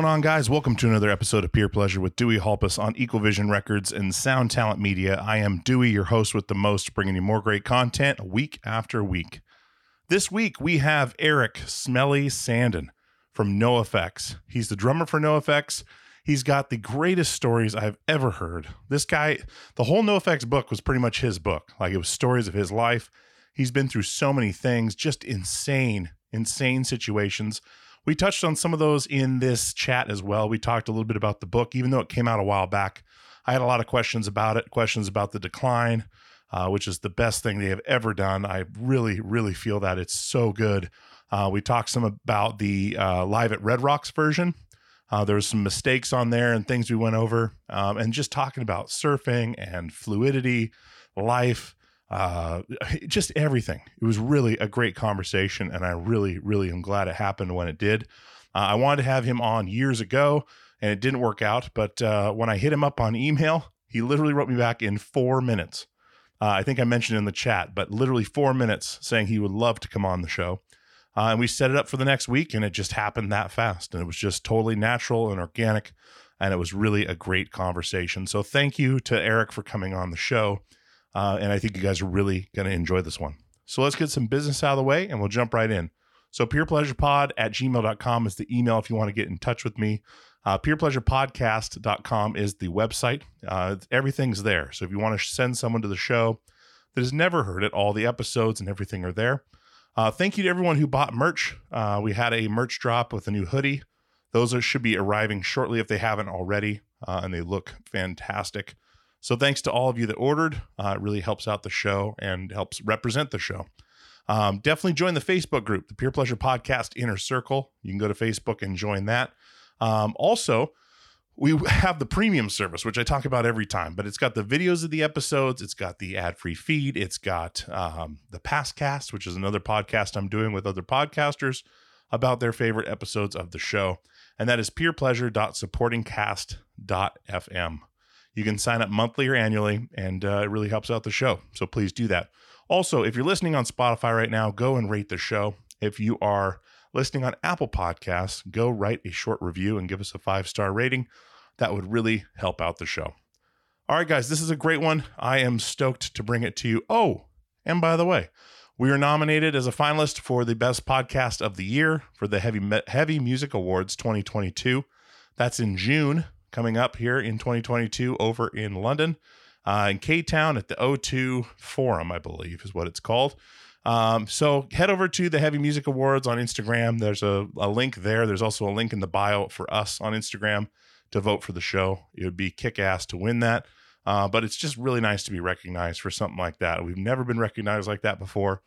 Going on, guys? Welcome to another episode of Peer Pleasure with Dewey Halpus on Equal Vision Records and Sound Talent Media. I am Dewey, your host with the most, bringing you more great content week after week. This week, we have Erik Smelly Sandin from NoFX. He's the drummer for NoFX. He's got the greatest stories I've ever heard. This guy, the whole NoFX book was pretty much his book. Like it was stories of his life. He's been through so many things, just insane, insane situations. We touched on some of those in this chat as well. We talked a little bit about the book, even though it came out a while back. I had a lot of questions about it, questions about the decline, uh, which is the best thing they have ever done. I really, really feel that it's so good. Uh, we talked some about the uh, live at Red Rocks version. Uh, there was some mistakes on there and things we went over, um, and just talking about surfing and fluidity, life, uh, just everything. It was really a great conversation, and I really, really am glad it happened when it did. Uh, I wanted to have him on years ago, and it didn't work out. But uh, when I hit him up on email, he literally wrote me back in four minutes. Uh, I think I mentioned in the chat, but literally four minutes saying he would love to come on the show. Uh, and we set it up for the next week, and it just happened that fast. And it was just totally natural and organic. And it was really a great conversation. So thank you to Erik for coming on the show. Uh, and I think you guys are really going to enjoy this one. So let's get some business out of the way and we'll jump right in. So peerpleasurepod at gmail.com is the email if you want to get in touch with me. Uh, peerpleasurepodcast.com is the website. Uh, everything's there. So if you want to send someone to the show that has never heard it, all the episodes and everything are there. Uh, thank you to everyone who bought merch. Uh, we had a merch drop with a new hoodie. Those are, should be arriving shortly if they haven't already, uh, and they look fantastic. So thanks to all of you that ordered. Uh, it really helps out the show and helps represent the show. Um, definitely join the Facebook group, the Peer Pleasure Podcast Inner Circle. You can go to Facebook and join that. Um, also, we have the premium service, which I talk about every time, but it's got the videos of the episodes, it's got the ad free feed, it's got um, the Pastcast, which is another podcast I'm doing with other podcasters about their favorite episodes of the show. And that is peerpleasure.supportingcast.fm. You can sign up monthly or annually, and uh, it really helps out the show. So please do that. Also, if you're listening on Spotify right now, go and rate the show. If you are listening on Apple Podcasts, go write a short review and give us a five star rating. That would really help out the show. All right, guys, this is a great one. I am stoked to bring it to you. Oh, and by the way, we are nominated as a finalist for the best podcast of the year for the Heavy Heavy Music Awards 2022. That's in June. Coming up here in 2022 over in London, uh, in K Town at the O2 Forum, I believe is what it's called. Um, so head over to the Heavy Music Awards on Instagram. There's a, a link there. There's also a link in the bio for us on Instagram to vote for the show. It would be kick ass to win that. Uh, but it's just really nice to be recognized for something like that. We've never been recognized like that before,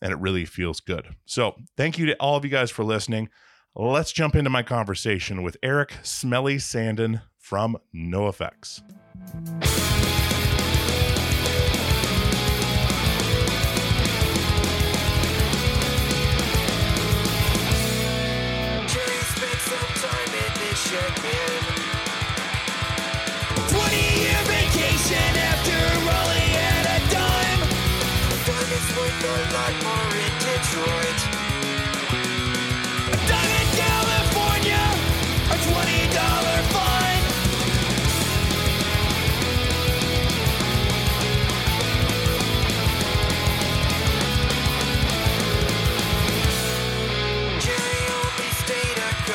and it really feels good. So, thank you to all of you guys for listening. Let's jump into my conversation with Erik Smelly Sandin from NOFX.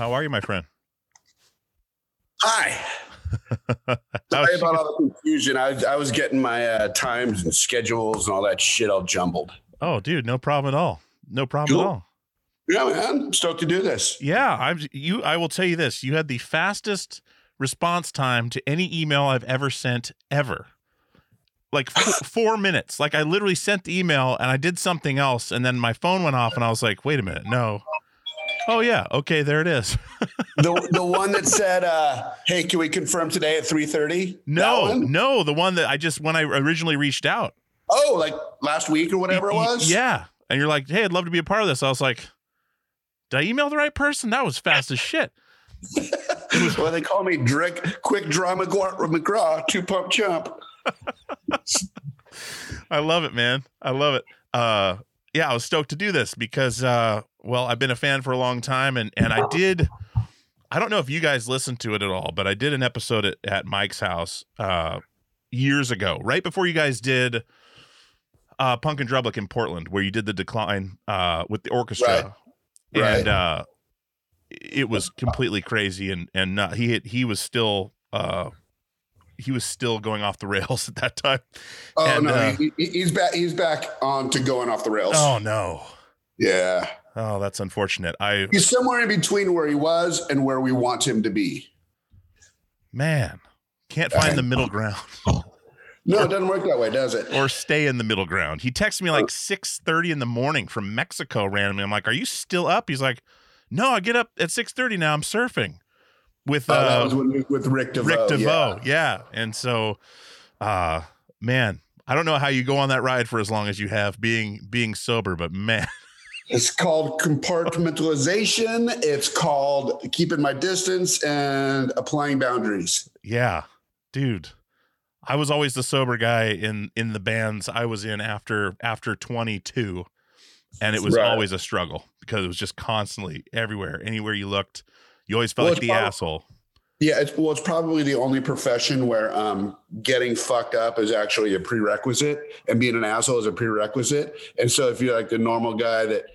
How are you, my friend? Hi. Sorry about all the confusion. I, I was getting my uh, times and schedules and all that shit all jumbled. Oh, dude, no problem at all. No problem cool. at all. Yeah, man. I'm stoked to do this. Yeah, I'm you I will tell you this. You had the fastest response time to any email I've ever sent ever. Like f- four minutes. Like I literally sent the email and I did something else, and then my phone went off, and I was like, "Wait a minute, no, Oh yeah. Okay, there it is. the the one that said, uh, "Hey, can we confirm today at 3:30?" No, no, the one that I just when I originally reached out. Oh, like last week or whatever it was. Yeah, and you're like, "Hey, I'd love to be a part of this." I was like, "Did I email the right person?" That was fast as shit. well, they call me Drick Quick Draw McGraw, McGraw Two Pump Chump. I love it, man. I love it. Uh, yeah, I was stoked to do this because uh, well, I've been a fan for a long time, and and I did. I don't know if you guys listened to it at all, but I did an episode at, at Mike's house uh, years ago, right before you guys did uh, Punk in Drublic in Portland, where you did the decline uh, with the orchestra, right. and right. Uh, it was completely crazy, and and not, he he was still uh, he was still going off the rails at that time. Oh and, no, uh, he, he's back. He's back on to going off the rails. Oh no. Yeah. Oh, that's unfortunate. I he's somewhere in between where he was and where we want him to be. Man, can't find the middle ground. No, it doesn't work that way, does it? Or stay in the middle ground. He texted me like six thirty in the morning from Mexico randomly. I'm like, "Are you still up?" He's like, "No, I get up at six thirty now. I'm surfing." With oh, uh, with, with Rick DeVoe. Rick DeVoe, yeah. yeah. And so, uh, man, I don't know how you go on that ride for as long as you have being being sober, but man. It's called compartmentalization. It's called keeping my distance and applying boundaries. Yeah, dude. I was always the sober guy in in the bands I was in after after 22 and it was right. always a struggle because it was just constantly everywhere anywhere you looked you always felt well, like the probably, asshole yeah, it's, well, it's probably the only profession where um, getting fucked up is actually a prerequisite, and being an asshole is a prerequisite. And so, if you're like the normal guy that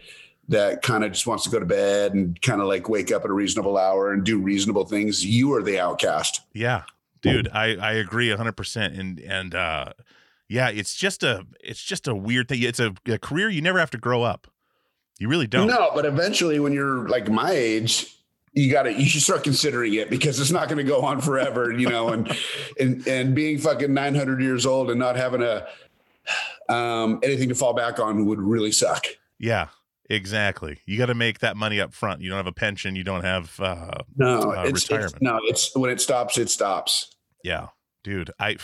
that kind of just wants to go to bed and kind of like wake up at a reasonable hour and do reasonable things, you are the outcast. Yeah, dude, I I agree hundred percent. And and uh, yeah, it's just a it's just a weird thing. It's a, a career you never have to grow up. You really don't. No, but eventually, when you're like my age, you got to you should start considering it because it's not going to go on forever, you know. And and and being fucking nine hundred years old and not having a um, anything to fall back on would really suck. Yeah, exactly. You got to make that money up front. You don't have a pension. You don't have uh, No, uh, it's, retirement. it's no, it's when it stops, it stops. Yeah, dude. I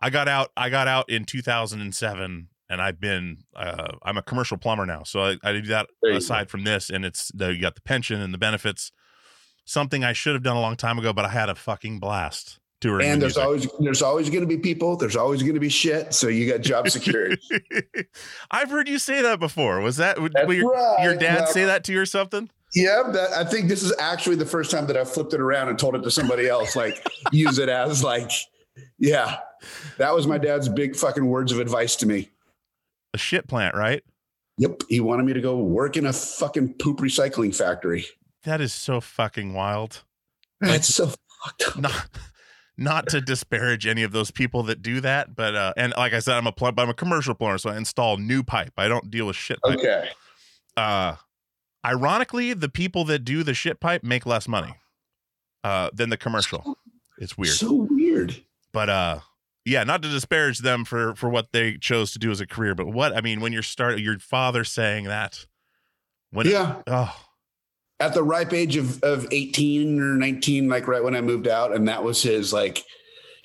I got out. I got out in 2007, and I've been. Uh, I'm a commercial plumber now, so I, I do that aside from this, and it's the you got the pension and the benefits. Something I should have done a long time ago, but I had a fucking blast touring. And the there's always there's always going to be people. There's always going to be shit. So you got job security. I've heard you say that before. Was that your, right. your dad Yeah. say that to you or something? yeah, that, I think this is actually the first time that I flipped it around and told it to somebody else. Like use it as like, yeah, that was my dad's big fucking words of advice to me. A shit plant, right? Yep, he wanted me to go work in a fucking poop recycling factory. That is so fucking wild. That's so fucked up. not not to disparage any of those people that do that, but uh and like I said, I'm a plumber, I'm a commercial plumber, so I install new pipe. I don't deal with shit pipe. Okay. Uh ironically, the people that do the shit pipe make less money uh than the commercial. It's weird. So weird. But uh yeah, not to disparage them for for what they chose to do as a career, but what I mean when you're start your father saying that when Yeah. oh At the ripe age of, of 18 or 19, like right when I moved out, and that was his like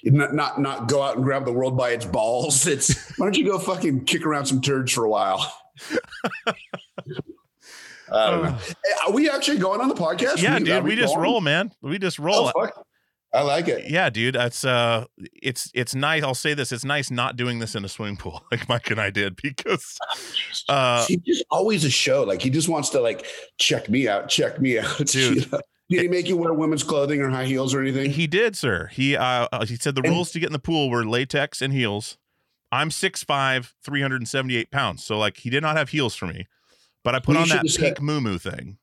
not not not go out and grab the world by its balls. It's why don't you go fucking kick around some turds for a while? I don't know. Oh. Are we actually going on the podcast? yeah, are dude, we just going? roll, man. We just roll. Oh. I like it. yeah dude that's uh it's it's nice i'll say this it's nice not doing this in a swimming pool like mike and i did because uh He's just always a show. Like he just wants to like check me out, check me out. Dude. Did he make you wear women's clothing or high heels or anything? he did sir he uh uh, he said the And- rules to get in the pool were latex and heels i'm 6'5 378 pounds so like he did not have heels for me but i put on that pink moo moo thing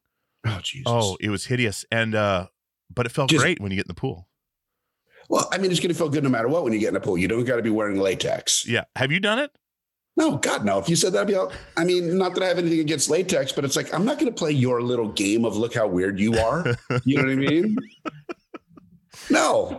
oh Jesus. oh it was hideous and uh but it felt Just- great when you get in the pool Well, I mean, it's going to feel good no matter what when you get in a pool. You don't got to be wearing latex. yeah have you done it No, God, no. If you said that, I'd be all, I mean, not that I have anything against latex, but it's like, I'm not going to play your little game of look how weird you are. You know what I mean? No.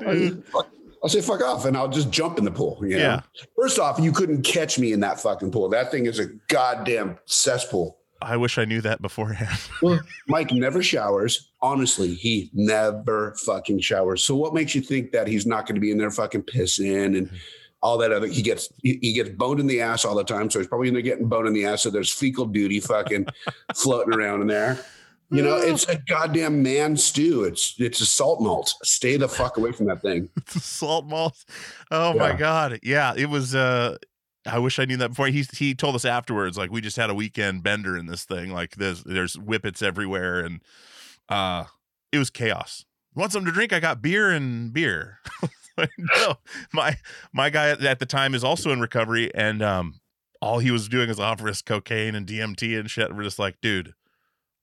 Fuck- I'll say fuck off and I'll just jump in the pool. You know? Yeah. First off, you couldn't catch me in that fucking pool. That thing is a goddamn cesspool. I wish i knew that beforehand well, Mike never showers. Honestly, he never fucking showers. So what makes you think that he's not going to be in there fucking pissing and all that other? He gets he, he gets boned in the ass all the time, so he's probably in there getting boned in the ass. So there's fecal duty fucking floating around in there. You know, it's a goddamn man stew. It's it's a salt malt. Stay the fuck away from that thing. salt malt. Oh my god. Yeah, it was uh I wish I knew that before. He he told us afterwards, like we just had a weekend bender in this thing. Like there's there's whippets everywhere and uh it was chaos. Want something to drink? I got beer and beer. No, my my guy at, the time is also in recovery, and um, all he was doing is offer us cocaine and DMT and shit. We're just like, dude,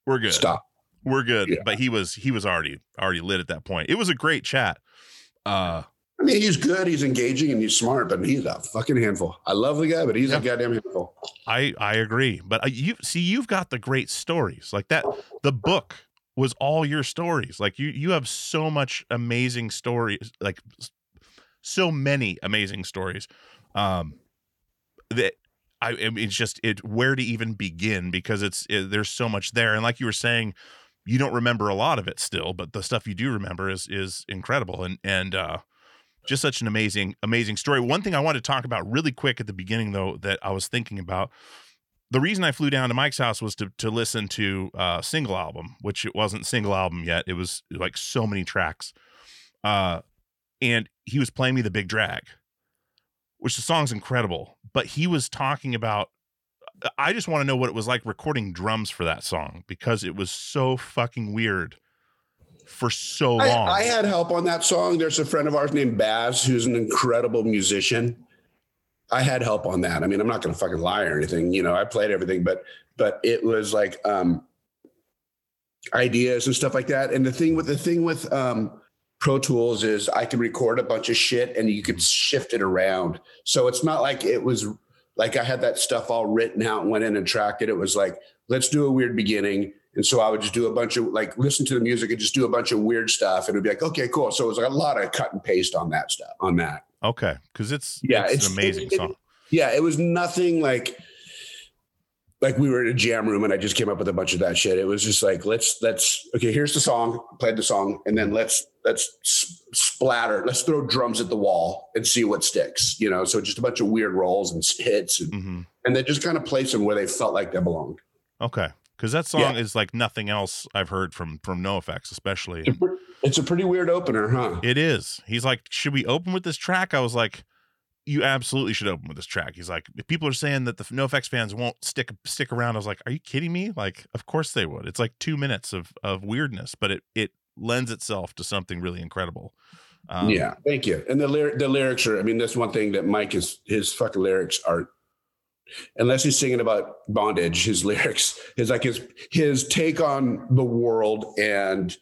we're good Stop. we're good Yeah. but he was he was already already lit at that point it was a great chat uh I mean, he's good, he's engaging, and he's smart, but he's a fucking handful. I love the guy, but he's Yeah. a goddamn handful. i i agree but uh, you see you've got the great stories like that the book was all your stories like you you have so much amazing stories like so many amazing stories um that I, it's just it where to even begin because it's it, there's so much there and like you were saying you don't remember a lot of it still but the stuff you do remember is is incredible and and uh just such an amazing amazing story. One thing i wanted to talk about really quick at the beginning though that i was thinking about the reason i flew down to mike's house was to to listen to uh single album which it wasn't single album yet. It was like so many tracks. Uh and he was playing me the big drag which the song's incredible but he was talking about i just want to know what it was like recording drums for that song because it was so fucking weird for so I, long I had help on that song. There's a friend of ours named Baz who's an incredible musician. I had help on that. I mean, I'm not going to fucking lie or anything. You know, I played everything, but but it was like um ideas and stuff like that. And the thing with the thing with um Pro Tools is I could record a bunch of shit and you could shift it around. So it's not like it was like I had that stuff all written out and went in and tracked it. It was like, let's do a weird beginning And so I would just do a bunch of like listen to the music and just do a bunch of weird stuff. And it'd be like, okay, cool. So it was like a lot of cut and paste on that stuff, on that. Okay. Cause it's, Yeah, it's, it's- an amazing it- it- song. Yeah, it was nothing like like we were in a jam room and I just came up with a bunch of that shit. It was just like let's let's okay, here's the song, played the song, and then let's let's splatter, let's throw drums at the wall and see what sticks. You know, so just a bunch of weird rolls and hits, and, hmm and then just kind of place them where they felt like they belonged. Okay. Cause that song Yeah. is like nothing else I've heard from, from NOFX, especially. It's a pre- It's a pretty weird opener, huh? It is. He's like, should we open with this track? I was like, you absolutely should open with this track. He's like, if people are saying that the NoFX fans won't stick stick around, I was like, are you kidding me? Like, of course they would. It's like two minutes of of weirdness, but it it lends itself to something really incredible. Um, yeah, thank you. And the lyric, the lyrics are. I mean, that's one thing that Mike is. His fucking lyrics are. Unless he's singing about bondage, his lyrics, his like his his take on the world and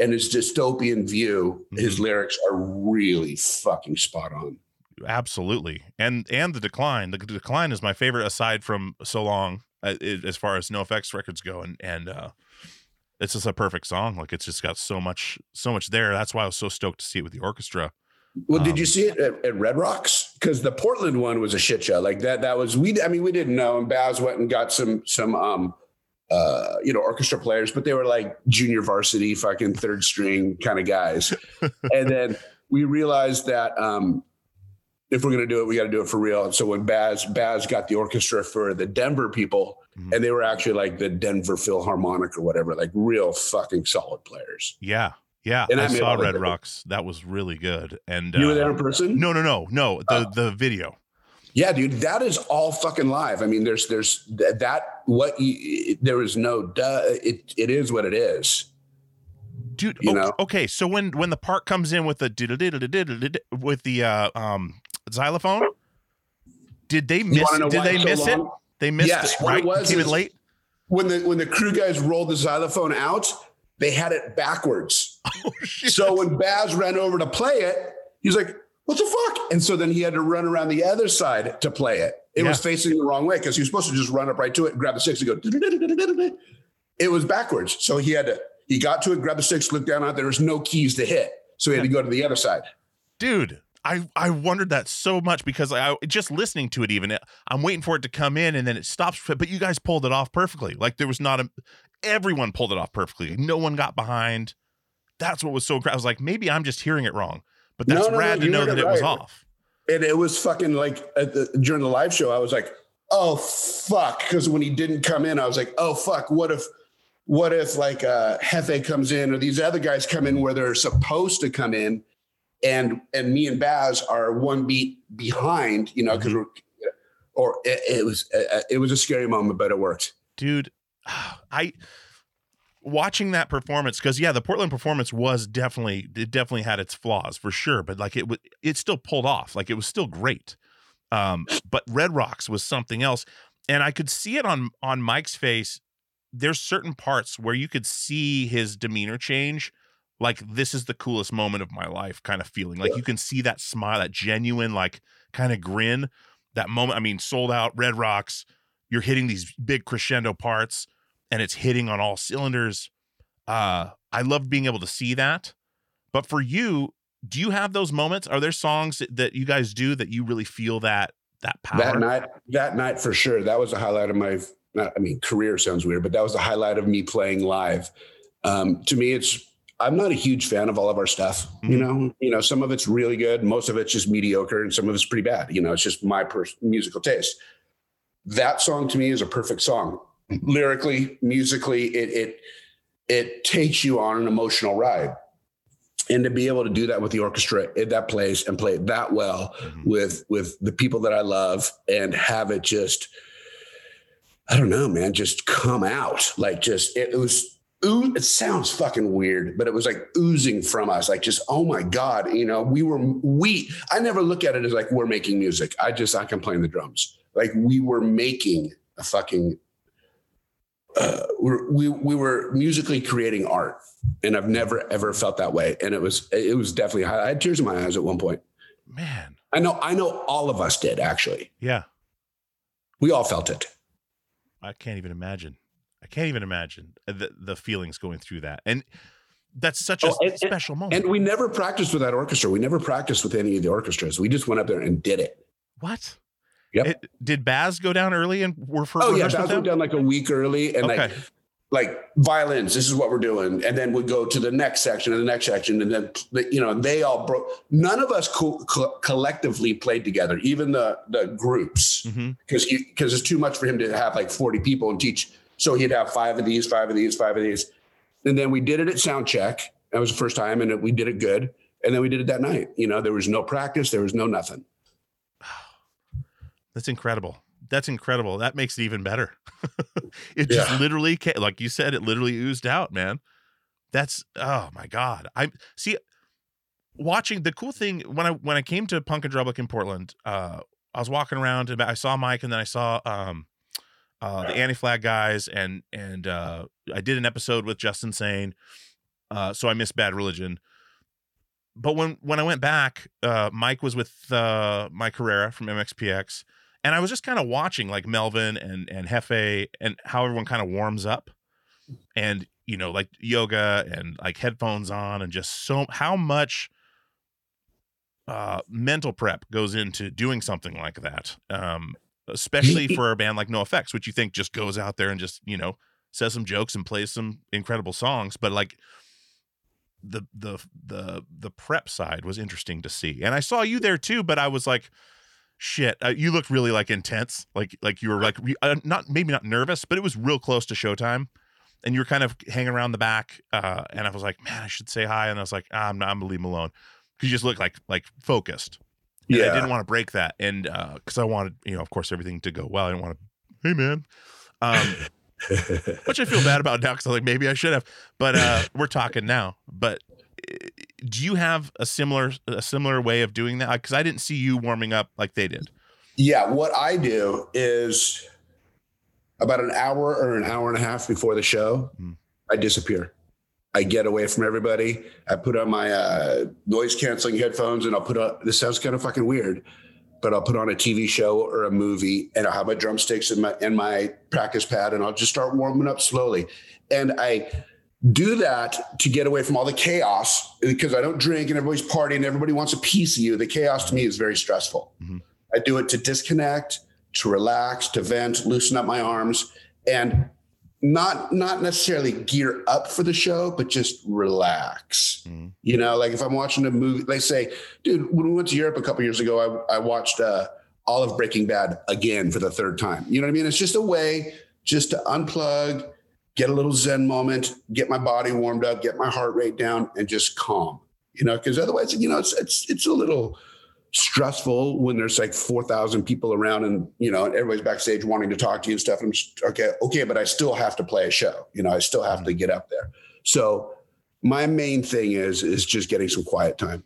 and his dystopian view. His lyrics are really fucking spot on. absolutely. And and the decline. The decline is my favorite aside from so long uh, as far as NoFX records go, and and uh, it's just a perfect song. Like it's just got so much so much there. That's why I was so stoked to see it with the orchestra. Well, Um, did you see it at, at Red Rocks? Because the Portland one was a shit show. Like that. That was we. I mean, we didn't know. And Baz went and got some some um uh you know orchestra players, but they were like junior varsity, fucking third string kind of guys. and then we realized that um if we're gonna do it, we got to do it for real. And so when Baz Baz got the orchestra for the Denver people, Mhm. and they were actually like the Denver Philharmonic or whatever, like real fucking solid players. Yeah, yeah. And I I saw Red. Rocks. That was really good. And You were uh, there in person? No, no, no, no. The Oh. the video. Yeah, dude, that is all fucking live. I mean, there's there's th- that what you, there is no duh. It it is what it is. dude You okay, know? okay so when when the part comes in with the with the uh um xylophone did they miss did they so miss it they missed Yes, it what it right was came in late When the when the crew guys rolled the xylophone out, they had it backwards. oh So when Baz ran over to play it, he's like, "What the fuck?" And so then he had to run around the other side to play it. It was facing the wrong way because he was supposed to just run up right to it and grab the sticks and go. It was backwards, so he had to. He got to it, grabbed the sticks, looked down on it. There was no keys to hit, so he had to go to the other side. dude I, I wondered that so much because I just listening to it even I'm waiting for it to come in and then it stops but you guys pulled it off perfectly. Like there was not a everyone pulled it off perfectly. No one got behind. That's what was so great I was like maybe I'm just hearing it wrong but that's no, no, rad to know that it it was off. And it was fucking like at the, during the live show, I was like, oh fuck. Because when he didn't come in, I was like, oh fuck, what if what if like uh Hefe comes in or these other guys come in where they're supposed to come in and and me and Baz are one beat behind, you know, because we're or it, it was uh, it was a scary moment, but it worked. dude i watching that performance because yeah the portland performance was definitely it definitely had its flaws for sure but like it was it still pulled off like it was still great. Um but red rocks was something else and i could see it on on mike's face. There's certain parts where you could see his demeanor change like this is the coolest moment of my life kind of feeling like you can see that smile that genuine like kind of grin that moment i mean sold out red rocks you're hitting these big crescendo parts and it's hitting on all cylinders uh i love being able to see that but for you do you have those moments are there songs that, that you guys do that you really feel that that power That night, that night for sure. That was a highlight of my I mean career sounds weird, but that was the highlight of me playing live. Um, to me, it's I'm not a huge fan of all of our stuff. You Mhm. know, you know, some of it's really good, most of it's just mediocre, and some of it's pretty bad. You know, it's just my pers- musical taste. That song to me is a perfect song, lyrically, musically. It it it takes you on an emotional ride, and to be able to do that with the orchestra at that place and play it that well Mhm. with with the people that I love and have it just I don't know, man, just come out. Like just it, it was oo- it sounds fucking weird, but it was like oozing from us. Like just oh my god, you know, we were we I never look at it as like we're making music. I just I can play the drums. Like we were making a fucking uh, we we were musically creating art, and I've never ever felt that way. And it was it was definitely I had tears in my eyes at one point. man I know, I know all of us did actually. yeah We all felt it. i can't even imagine I can't even imagine the the feelings going through that. And that's such a Oh, and- special moment. And we never practiced with that orchestra. We never practiced with any of the orchestras. We just went up there and did it. what? Yep. It- did Baz go down early and were for Oh yeah, with went down like a week early, and Okay. like like violins. This is what we're doing, and then we go to the next section and the next section, and then you know they all broke. None of us co- co- collectively played together, even the the groups, mm-hmm. because because it's too much for him to have like forty people and teach. So he'd have five of these, five of these, five of these, and then we did it at sound check. That was the first time, and we did it good. And then we did it that night. You know, there was no practice, there was no nothing. That's incredible. That's incredible. That makes it even better. it just literally, like you said, it literally oozed out, man. That's oh my god. I see. Watching the cool thing when I when I came to Punk in Drublic in Portland, uh, I was walking around and I saw Mike, and then I saw um, uh, the Anti Flag guys, and and uh, I did an episode with Justin Sane. Uh, so I missed Bad Religion. But when when I went back, uh, Mike was with uh, Mike Herrera from MXPX, and I was just kind of watching like Melvin and and Hefe and how everyone kind of warms up, and you know like yoga and like headphones on and just so how much uh mental prep goes into doing something like that um especially for a band like NOFX which you think just goes out there and just you know says some jokes and plays some incredible songs but like the the the the prep side was interesting to see and i saw you there too but i was like shit uh, you looked really like intense like like you were like re- uh, not maybe not nervous but it was real close to showtime and you were kind of hanging around the back uh and i was like man i should say hi and i was like ah, i'm not i'm gonna leave him alone because you just look like like focused and I didn't want to break that, and because I wanted, you know, of course, everything to go well. I didn't want to, hey man, um, which I feel bad about now because I'm like maybe I should have. But uh, we're talking now. But uh, do you have a similar a similar way of doing that? Because I didn't see you warming up like they did. Yeah, what I do is about an hour or an hour and a half before the show, Mm. I disappear. I get away from everybody. I put on my uh, noise canceling headphones and I'll put on, this sounds kind of fucking weird, but I'll put on a TV show or a movie and I'll have my drumsticks in my, in my practice pad and I'll just start warming up slowly. And I do that to get away from all the chaos because I don't drink and everybody's partying. Everybody wants a piece of you. The chaos to me is very stressful. Mhm. I do it to disconnect, to relax, to vent, loosen up my arms, and not not necessarily gear up for the show, but just relax. Mhm. You know, like if I'm watching a movie, they say, dude, when we went to Europe a couple years ago, I, I watched uh, all of Breaking Bad again for the third time. You know what I mean? It's just a way just to unplug, get a little Zen moment, get my body warmed up, get my heart rate down, and just calm. You know, because otherwise, you know, it's it's it's a little stressful when there's like 4,000 people around and, you know, everybody's backstage wanting to talk to you and stuff. I'm just, okay, okay, but I still have to play a show. You know, I still have to get up there. So my main thing is, is just getting some quiet time.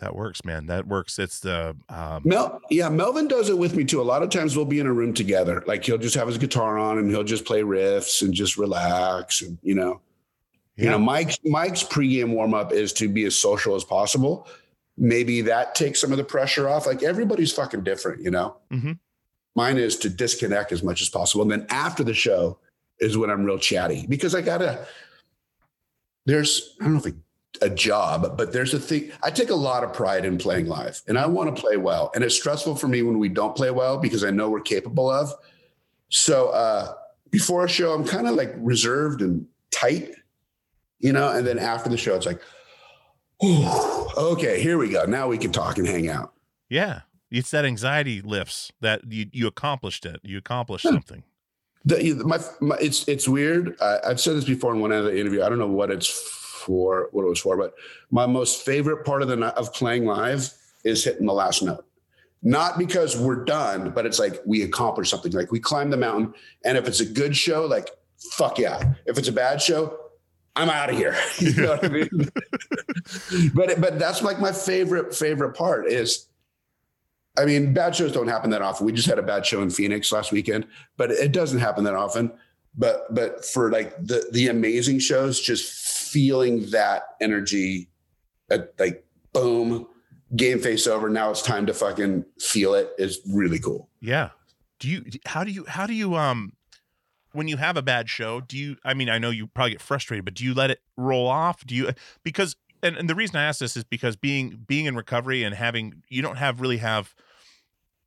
That works, man. That works. It's the um, Mel, yeah, Melvin does it with me too. A lot of times we'll be in a room together. Like he'll just have his guitar on and he'll just play riffs and just relax. And, you know, you know, Mike's Mike's pregame warm up is to be as social as possible. Maybe that takes some of the pressure off. Like everybody's fucking different, you know. Mhm. Mine is to disconnect as much as possible, and then after the show is when I'm real chatty because I gotta. There's I don't know if a, a job, but there's a thing. I take a lot of pride in playing live, and I want to play well. And it's stressful for me when we don't play well because I know we're capable of. So uh, before a show, I'm kind of like reserved and tight, you know. And then after the show, it's like, "Whew, okay, here we go. Now we can talk and hang out. yeah. It's that anxiety lifts that you you accomplished it. You accomplished Yeah. something. The, my, my, it's it's weird. I, I've said this before in one other interview. I don't know what it's for, what it was for, but my most favorite part of the of playing live is hitting the last note. Not because we're done, but it's like we accomplished something. Like we climbed the mountain, and if it's a good show, like fuck yeah. If it's a bad show, I'm out of here. you know what I mean? but but that's like my favorite favorite part is. I mean, bad shows don't happen that often. We just had a bad show in Phoenix last weekend, but it doesn't happen that often. But but for like the the amazing shows, just feeling that energy, at like boom, game face over. Now it's time to fucking feel it is really cool. Yeah. Do you how do you how do you um when you have a bad show, do you? I mean, I know you probably get frustrated, but do you let it roll off? Do you? Because and, and the reason I ask this is because being being in recovery and having you don't have really have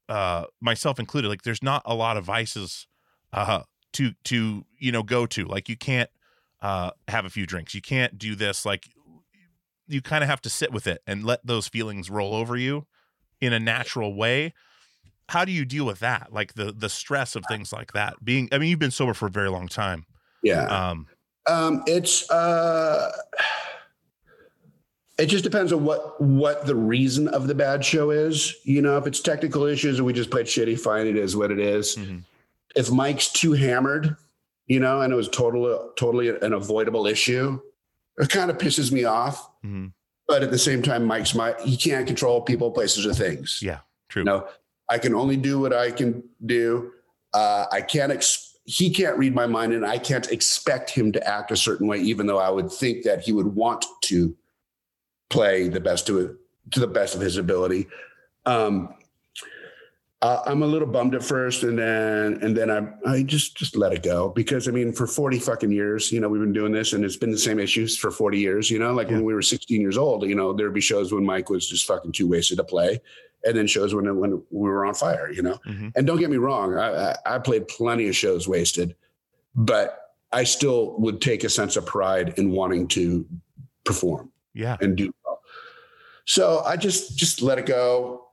uh myself included like there's not a lot of vices uh to to you know go to like you can't uh have a few drinks you can't do this like you kind of have to sit with it and let those feelings roll over you in a natural way how do you deal with that like the the stress of things like that being i mean you've been sober for a very long time Yeah. um Um, it's uh, it just depends on what what the reason of the bad show is. You know, if it's technical issues and we just played shitty, fine, it is what it is. mhm. If Mike's too hammered, you know, and it was totally totally an avoidable issue, it kind of pisses me off. Mhm. But at the same time, Mike's my he can't control people, places, or things. yeah true You know, I can only do what I can do. Uh, I can't. Ex- he can't read my mind, and I can't expect him to act a certain way, even though I would think that he would want to play the best to it to the best of his ability. Um, uh, I'm a little bummed at first, and then and then I I just just let it go because I mean for 40 fucking years, you know, we've been doing this, and it's been the same issues for 40 years. You know, like Yeah. when we were 16 years old, you know, there'd be shows when Mike was just fucking too wasted to play, and then shows when when we were on fire. You know, Mhm. and don't get me wrong, I, I I played plenty of shows wasted, but I still would take a sense of pride in wanting to perform yeah and do well. So I just just let it go.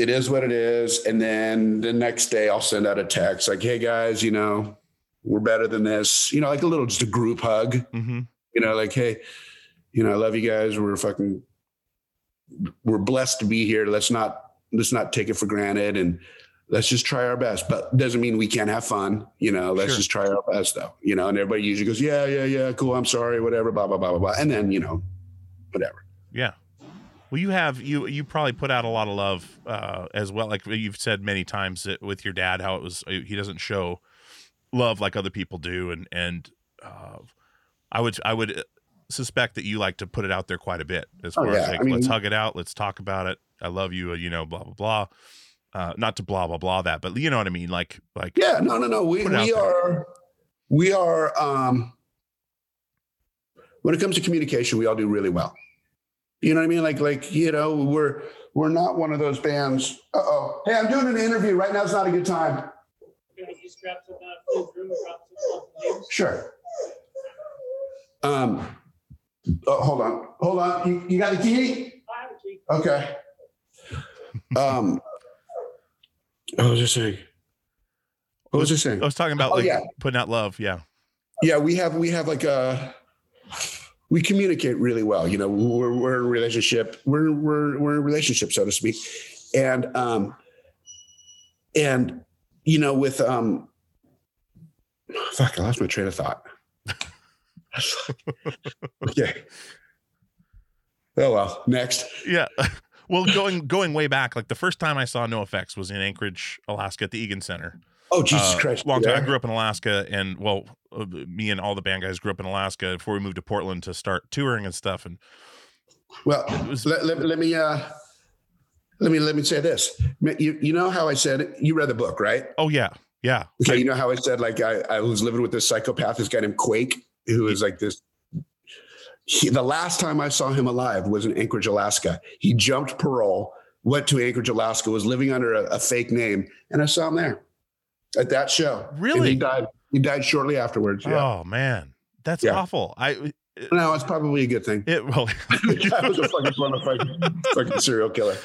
It is what it is. And then the next day I'll send out a text like, hey guys, you know, we're better than this. You know, like a little just a group hug. hmm You know, like, hey, you know, I love you guys. We're fucking we're blessed to be here. Let's not let's not take it for granted and let's just try our best. But doesn't mean we can't have fun. You know, let's Sure. just try our best though. You know, and everybody usually goes, Yeah, yeah, yeah, cool. I'm sorry, whatever, blah, blah, blah, blah, blah. And then, you know, whatever. Yeah. Well, you have you you probably put out a lot of love uh, as well. Like you've said many times that with your dad, how it was uh, he doesn't show love like other people do, and and uh, I would I would uh, suspect that you like to put it out there quite a bit as Oh, far as like I mean- let's hug it out, let's talk about it. I love you, uh, you know, blah blah blah. Uh, not to blah blah blah that, but you know what I mean. Like like Yeah, no, no, no. We we are we are um when it comes to communication, we all do really well. You know what I mean? Like, like, you know, we're we're not one of those bands. Uh oh. Hey, I'm doing an interview. Right now It's not a good time. Can I just grab some uh, food room and drop some off the names? Sure. Um oh, hold on. Hold on. You, you got the key? I have a key. Okay. Um what was just saying? What was I saying? I was talking about Oh, like yeah. putting out love. Yeah. yeah we have we have like a we communicate really well you know we're, we're in a relationship we're we're we're in a relationship so to speak and um and you know with um fuck i lost my train of thought okay oh well next Yeah. Well, going going way back, like the first time I saw NOFX was in Anchorage, Alaska, at the Egan Center. oh jesus Uh, christ Long time. I grew up in Alaska, and well, me and all the band guys grew up in Alaska before we moved to Portland to start touring and stuff. And well was let, let, let me uh let me let me say this you, you know how i said you read the book right oh yeah, yeah, Okay, you know how I said like I, I was living with this psychopath, this guy named Quake, who was like this. He, the last time I saw him alive was in Anchorage, Alaska. He jumped parole, went to Anchorage, Alaska, was living under a, a fake name, and I saw him there at that show. And Really? he died. He died shortly afterwards. Yeah. Oh man, that's Yeah. awful. I No, it's probably a good thing. it well. that was a fucking fun, fucking, fucking serial killer.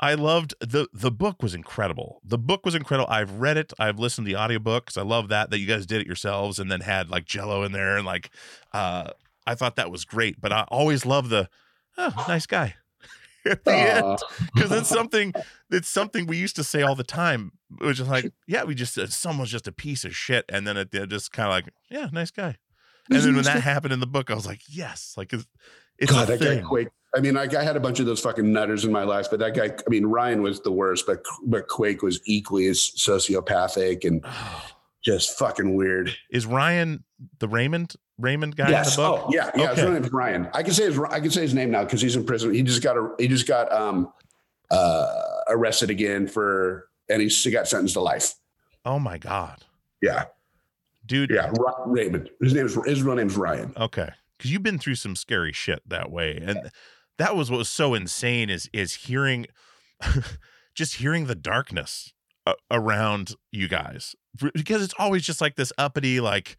I loved the the book was incredible. The book was incredible. I've read it. I've listened to the audiobooks. I love that that you guys did it yourselves and then had like jello in there and like uh I thought that was great. But I always love the oh, nice guy at the end because it's something it's something we used to say all the time. It was just like, yeah, we just uh, someone's just a piece of shit, and then it, it just kind of like, yeah, nice guy. And then when that happened in the book, I was like, yes, like it's, it's God, a that guy thing. Quake. I mean, like I had a bunch of those fucking nutters in my life, but that guy, I mean, Ryan was the worst, but but Quake was equally as sociopathic and just fucking weird. Is Ryan the Raymond Raymond guy yes. in the book? Oh, yeah. Yeah. His Okay. name is Ryan. I can say his I can say his name now because he's in prison. He just got a, he just got um uh arrested again for and he's he got sentenced to life. Oh my god. Yeah. dude. Yeah, Ra- Raymond. His name is his real name is Ryan. Okay, because you've been through some scary shit that way, and that was what was so insane is is hearing, just hearing the darkness around you guys because it's always just like this uppity, like,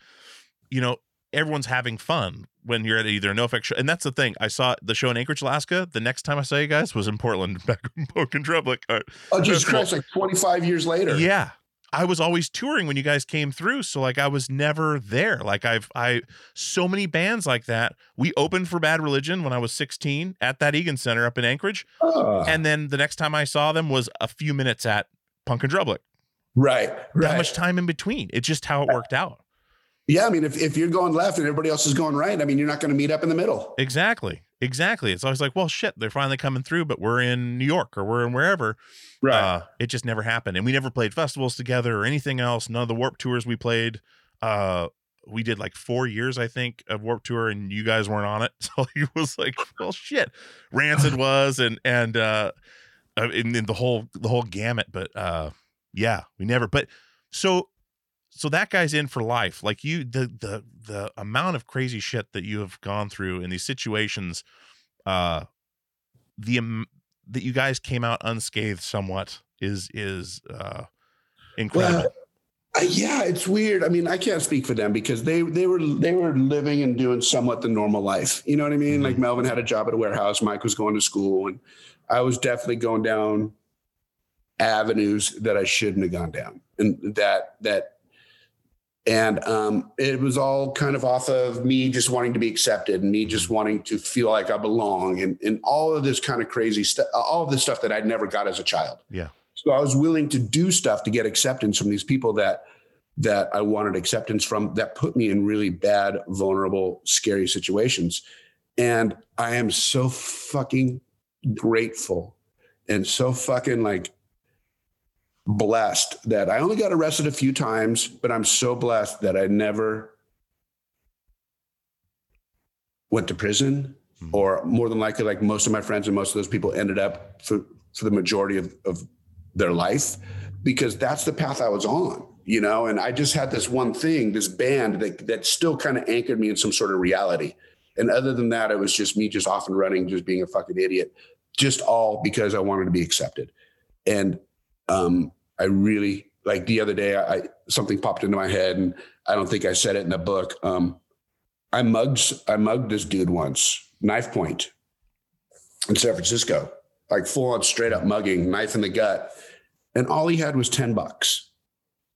you know, everyone's having fun when you're at either a NOFX show. And that's the thing. I saw the show in Anchorage, Alaska. The next time I saw you guys was in Portland, back in Broken Trouble. Uh, Oh Jesus Christ! Like 25 years later. Yeah. I was always touring when you guys came through. So like I was never there. Like I've I so many bands like that. We opened for Bad Religion when I was 16 at that Egan Center up in Anchorage. Ah, And then the next time I saw them was a few minutes at Punk in Drublic. Right. That much time in between. It's just how it worked out. Yeah, I mean, if, if you're going left and everybody else is going right, I mean, you're not going to meet up in the middle. Exactly. Exactly. It's always like, well, shit, they're finally coming through, but we're in New York or we're in wherever. Uh, it just never happened. And we never played festivals together or anything else. None of the Warped Tours we played. Uh, we did like four years, I think, of Warped Tour, and you guys weren't on it. So he was like, well, shit. Rancid was, and and uh, uh, and the whole the whole gamut. But uh, yeah, we never. But so so that guy's in for life. Like you, the the the amount of crazy shit that you have gone through in these situations, uh, the um, that you guys came out unscathed somewhat is is uh incredible. Well, Uh, yeah, it's weird. I mean, I can't speak for them because they they were they were living and doing somewhat the normal life. You know what I mean? Like Melvin had a job at a warehouse, Mike was going to school, and I was definitely going down avenues that I shouldn't have gone down, and that that and um, it was all kind of off of me just wanting to be accepted and me just wanting to feel like I belong and and all of this kind of crazy stuff, all of this stuff that I never got as a child. Yeah. So I was willing to do stuff to get acceptance from these people that that I wanted acceptance from that put me in really bad, vulnerable, scary situations. And I am so fucking grateful and so fucking like blessed that I only got arrested a few times, but I'm so blessed that I never went to prison Mhm. or more than likely like most of my friends and most of those people ended up for for the majority of, of their life because that's the path I was on, you know. And I just had this one thing, this band that that still kind of anchored me in some sort of reality. And other than that, it was just me just off and running, just being a fucking idiot, just all because I wanted to be accepted. And um, I really like the other day, I, something popped into my head, and I don't think I said it in the book. Um, I mugged I mugged this dude once, knife point, in San Francisco, like full on straight up mugging, knife in the gut, and all he had was ten bucks.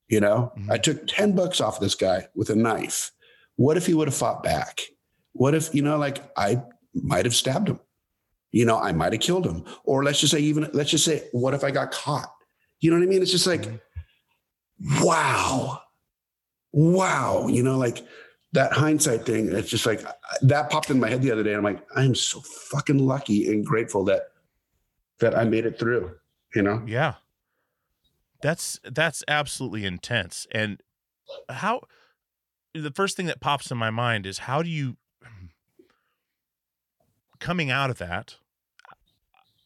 You know, Mhm. I took ten bucks off this guy with a knife. What if he would have fought back? What if you know, like I might have stabbed him? You know, I might have killed him, or let's just say even let's just say, what if I got caught? You know what I mean? It's just like, mm-hmm. wow, wow. You know, like that hindsight thing. It's just like that popped in my head the other day. I'm like, I'm so fucking lucky and grateful that that I made it through. You know? Yeah. That's that's absolutely intense. And how the first thing that pops in my mind is how do you coming out of that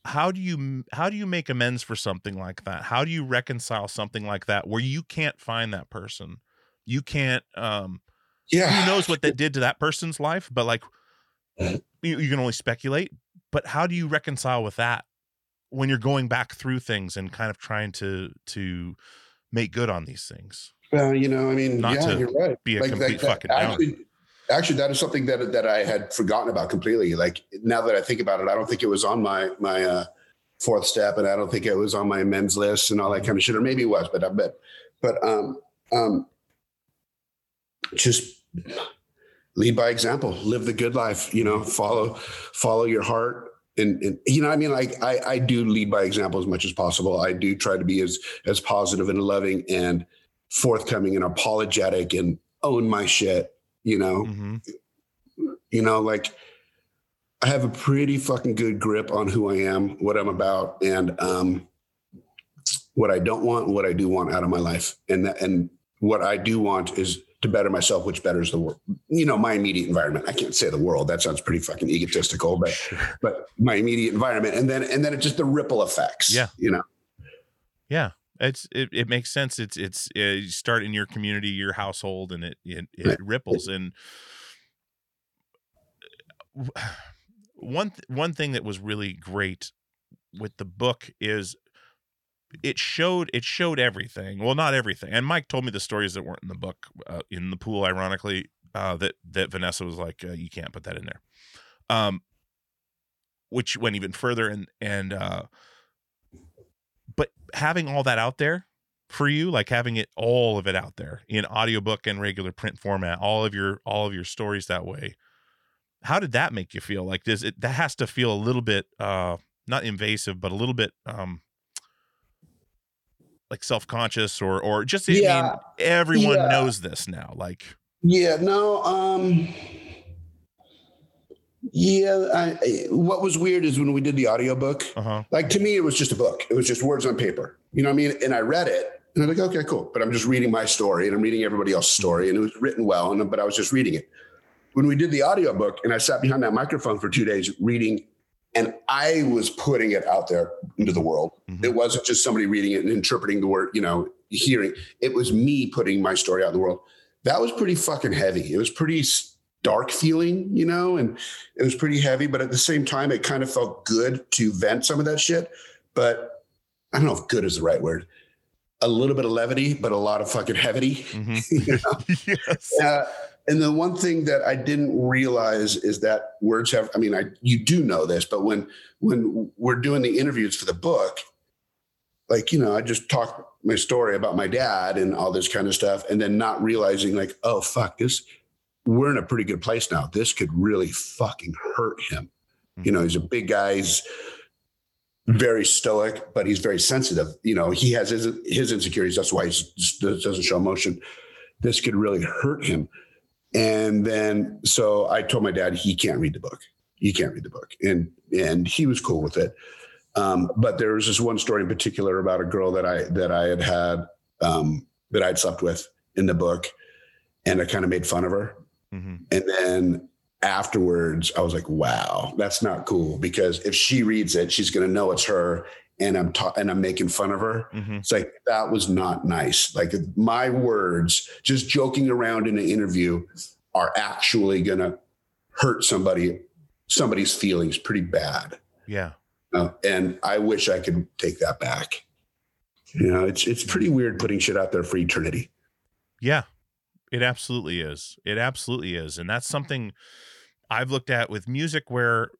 how do you how do you make amends for something like that? How do you reconcile something like that where you can't find that person? You can't um Yeah. who knows what that did to that person's life, but like you, you can only speculate. But how do you reconcile with that when you're going back through things and kind of trying to to make good on these things? Well, you know, I mean, Not yeah, to you're right. be a complete that- fucking actually, actually, that is something that that I had forgotten about completely. Like now that I think about it, I don't think it was on my my uh, fourth step, and I don't think it was on my amends list and all that kind of shit. Or maybe it was, but I bet. But um, um, just lead by example. Live the good life. You know, follow follow your heart. And, and you know, I mean, like I, I do lead by example as much as possible. I do try to be as as positive and loving and forthcoming and apologetic and own my shit, you know. hmm You know, like I have a pretty fucking good grip on who I am, what I'm about, and um what I don't want what I do want out of my life. And that and what I do want is to better myself, which betters the world. You know, my immediate environment. I can't say the world. That sounds pretty fucking egotistical, but but my immediate environment. And then and then it just the ripple effects. Yeah. You know. Yeah, it's it, it makes sense. It's it's uh, you start in your community, your household, and it it, it ripples. And one th- one thing that was really great with the book is it showed it showed everything. Well, not everything. And Mike told me the stories that weren't in the book uh, in the pool. Ironically, uh, that that Vanessa was like, uh, you can't put that in there. Um, which went even further and and uh but having all that out there for you like having it all of it out there in audiobook and regular print format all of your all of your stories that way how did that make you feel like does it that has to feel a little bit uh not invasive but a little bit um like self-conscious or or just I mean, Yeah. everyone Yeah. knows this now like Yeah, no. Um, yeah, I, what was weird is when we did the audiobook, uh-huh like to me, it was just a book. It was just words on paper. You know what I mean? And I read it and I'm like, okay, cool. But I'm just reading my story and I'm reading everybody else's story and it was written well. And but I was just reading it. When we did the audiobook and I sat behind that microphone for two days reading, and I was putting it out there into the world. Mhm. It wasn't just somebody reading it and interpreting the word, you know, hearing. It was me putting my story out in the world. That was pretty fucking heavy. It was pretty dark feeling, you know, and it was pretty heavy. But at the same time, it kind of felt good to vent some of that shit. But I don't know if good is the right word. A little bit of levity, but a lot of fucking heavy. Mhm. You know? yes Uh, and the one thing that I didn't realize is that words have. I mean, I you do know this, but when when we're doing the interviews for the book, like you know, I just talk my story about my dad and all this kind of stuff, and then not realizing like, oh fuck, this we're in a pretty good place now. This could really fucking hurt him. You know, he's a big guy. He's very stoic, but he's very sensitive. You know, he has his his insecurities. That's why he doesn't show emotion. This could really hurt him. And then so I told my dad he can't read the book. He can't read the book, and and he was cool with it. Um, but there was this one story in particular about a girl that I that I had had um, that I'd slept with in the book, and I kind of made fun of her. Mhm. And then afterwards, I was like, "Wow, that's not cool." Because if she reads it, she's going to know it's her, and I'm ta- and I'm making fun of her. Mhm. It's like that was not nice. Like my words, just joking around in an interview, are actually going to hurt somebody, somebody's feelings pretty bad. yeah Uh, and I wish I could take that back. You know, it's it's pretty weird putting shit out there for eternity. Yeah, it absolutely is. It absolutely is. And that's mm-hmm. something I've looked at with music where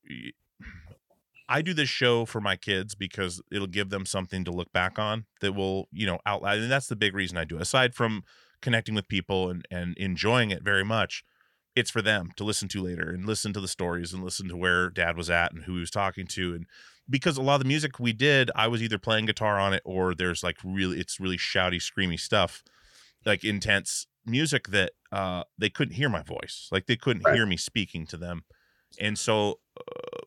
I do this show for my kids because it'll give them something to look back on that will, you know, outline. And that's the big reason I do it. Aside from connecting with people and, and enjoying it very much, it's for them to listen to later and listen to the stories and listen to where dad was at and who he was talking to. And because a lot of the music we did, I was either playing guitar on it or there's like really, it's really shouty, screamy stuff like intense music that uh they couldn't hear my voice like they couldn't Right. hear me speaking to them and so uh,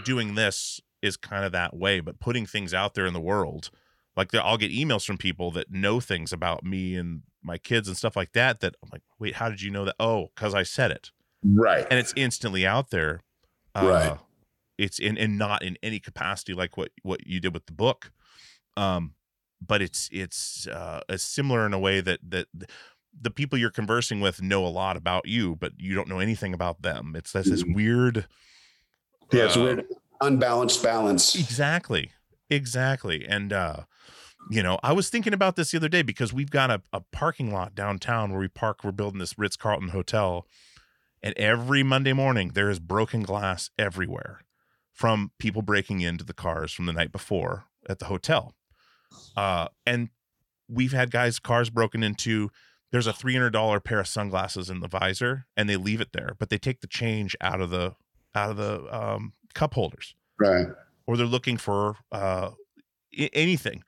doing this is kind of that way but putting things out there in the world like i'll get emails from people that know things about me and my kids and stuff like that that i'm like wait how did you know that oh because i said it Right. and it's instantly out there uh, Right. it's in and not in any capacity like what what you did with the book um but it's it's uh similar in a way that that the people you're conversing with know a lot about you but you don't know anything about them it's that's this Mhm. weird yeah, it's uh, weird unbalanced balance. Exactly. Exactly. And uh you know, I was thinking about this the other day because we've got a, a parking lot downtown where we park. We're building this Ritz Carlton hotel. And every Monday morning, there is broken glass everywhere from people breaking into the cars from the night before at the hotel. Uh, and we've had guys' cars broken into. There's a $300 pair of sunglasses in the visor, and they leave it there, but they take the change out of the out of the um, cup holders. Right. or they're looking for uh a- anything.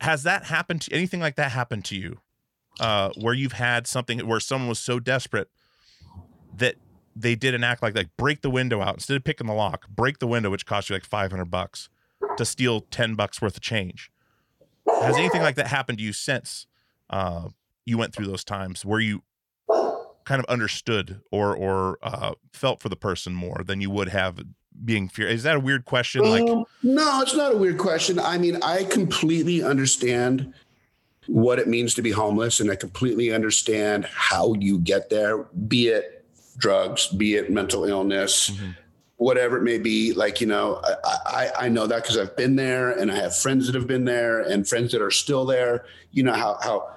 Has that happened to anything like that happened to you uh where you've had something where someone was so desperate that they did an act like like break the window out instead of picking the lock break the window which cost you like 500 bucks to steal 10 bucks worth of change? Has anything like that happened to you since uh you went through those times where you kind of understood or or uh felt for the person more than you would have being fear? Is that a weird question? Like, Um, no, it's not a weird question. I mean, I completely understand what it means to be homeless, and I completely understand how you get there, be it drugs, be it mental illness, Mhm. Whatever it may be. Like, you know, I, I, I know that because I've been there and I have friends that have been there and friends that are still there. You know, how, how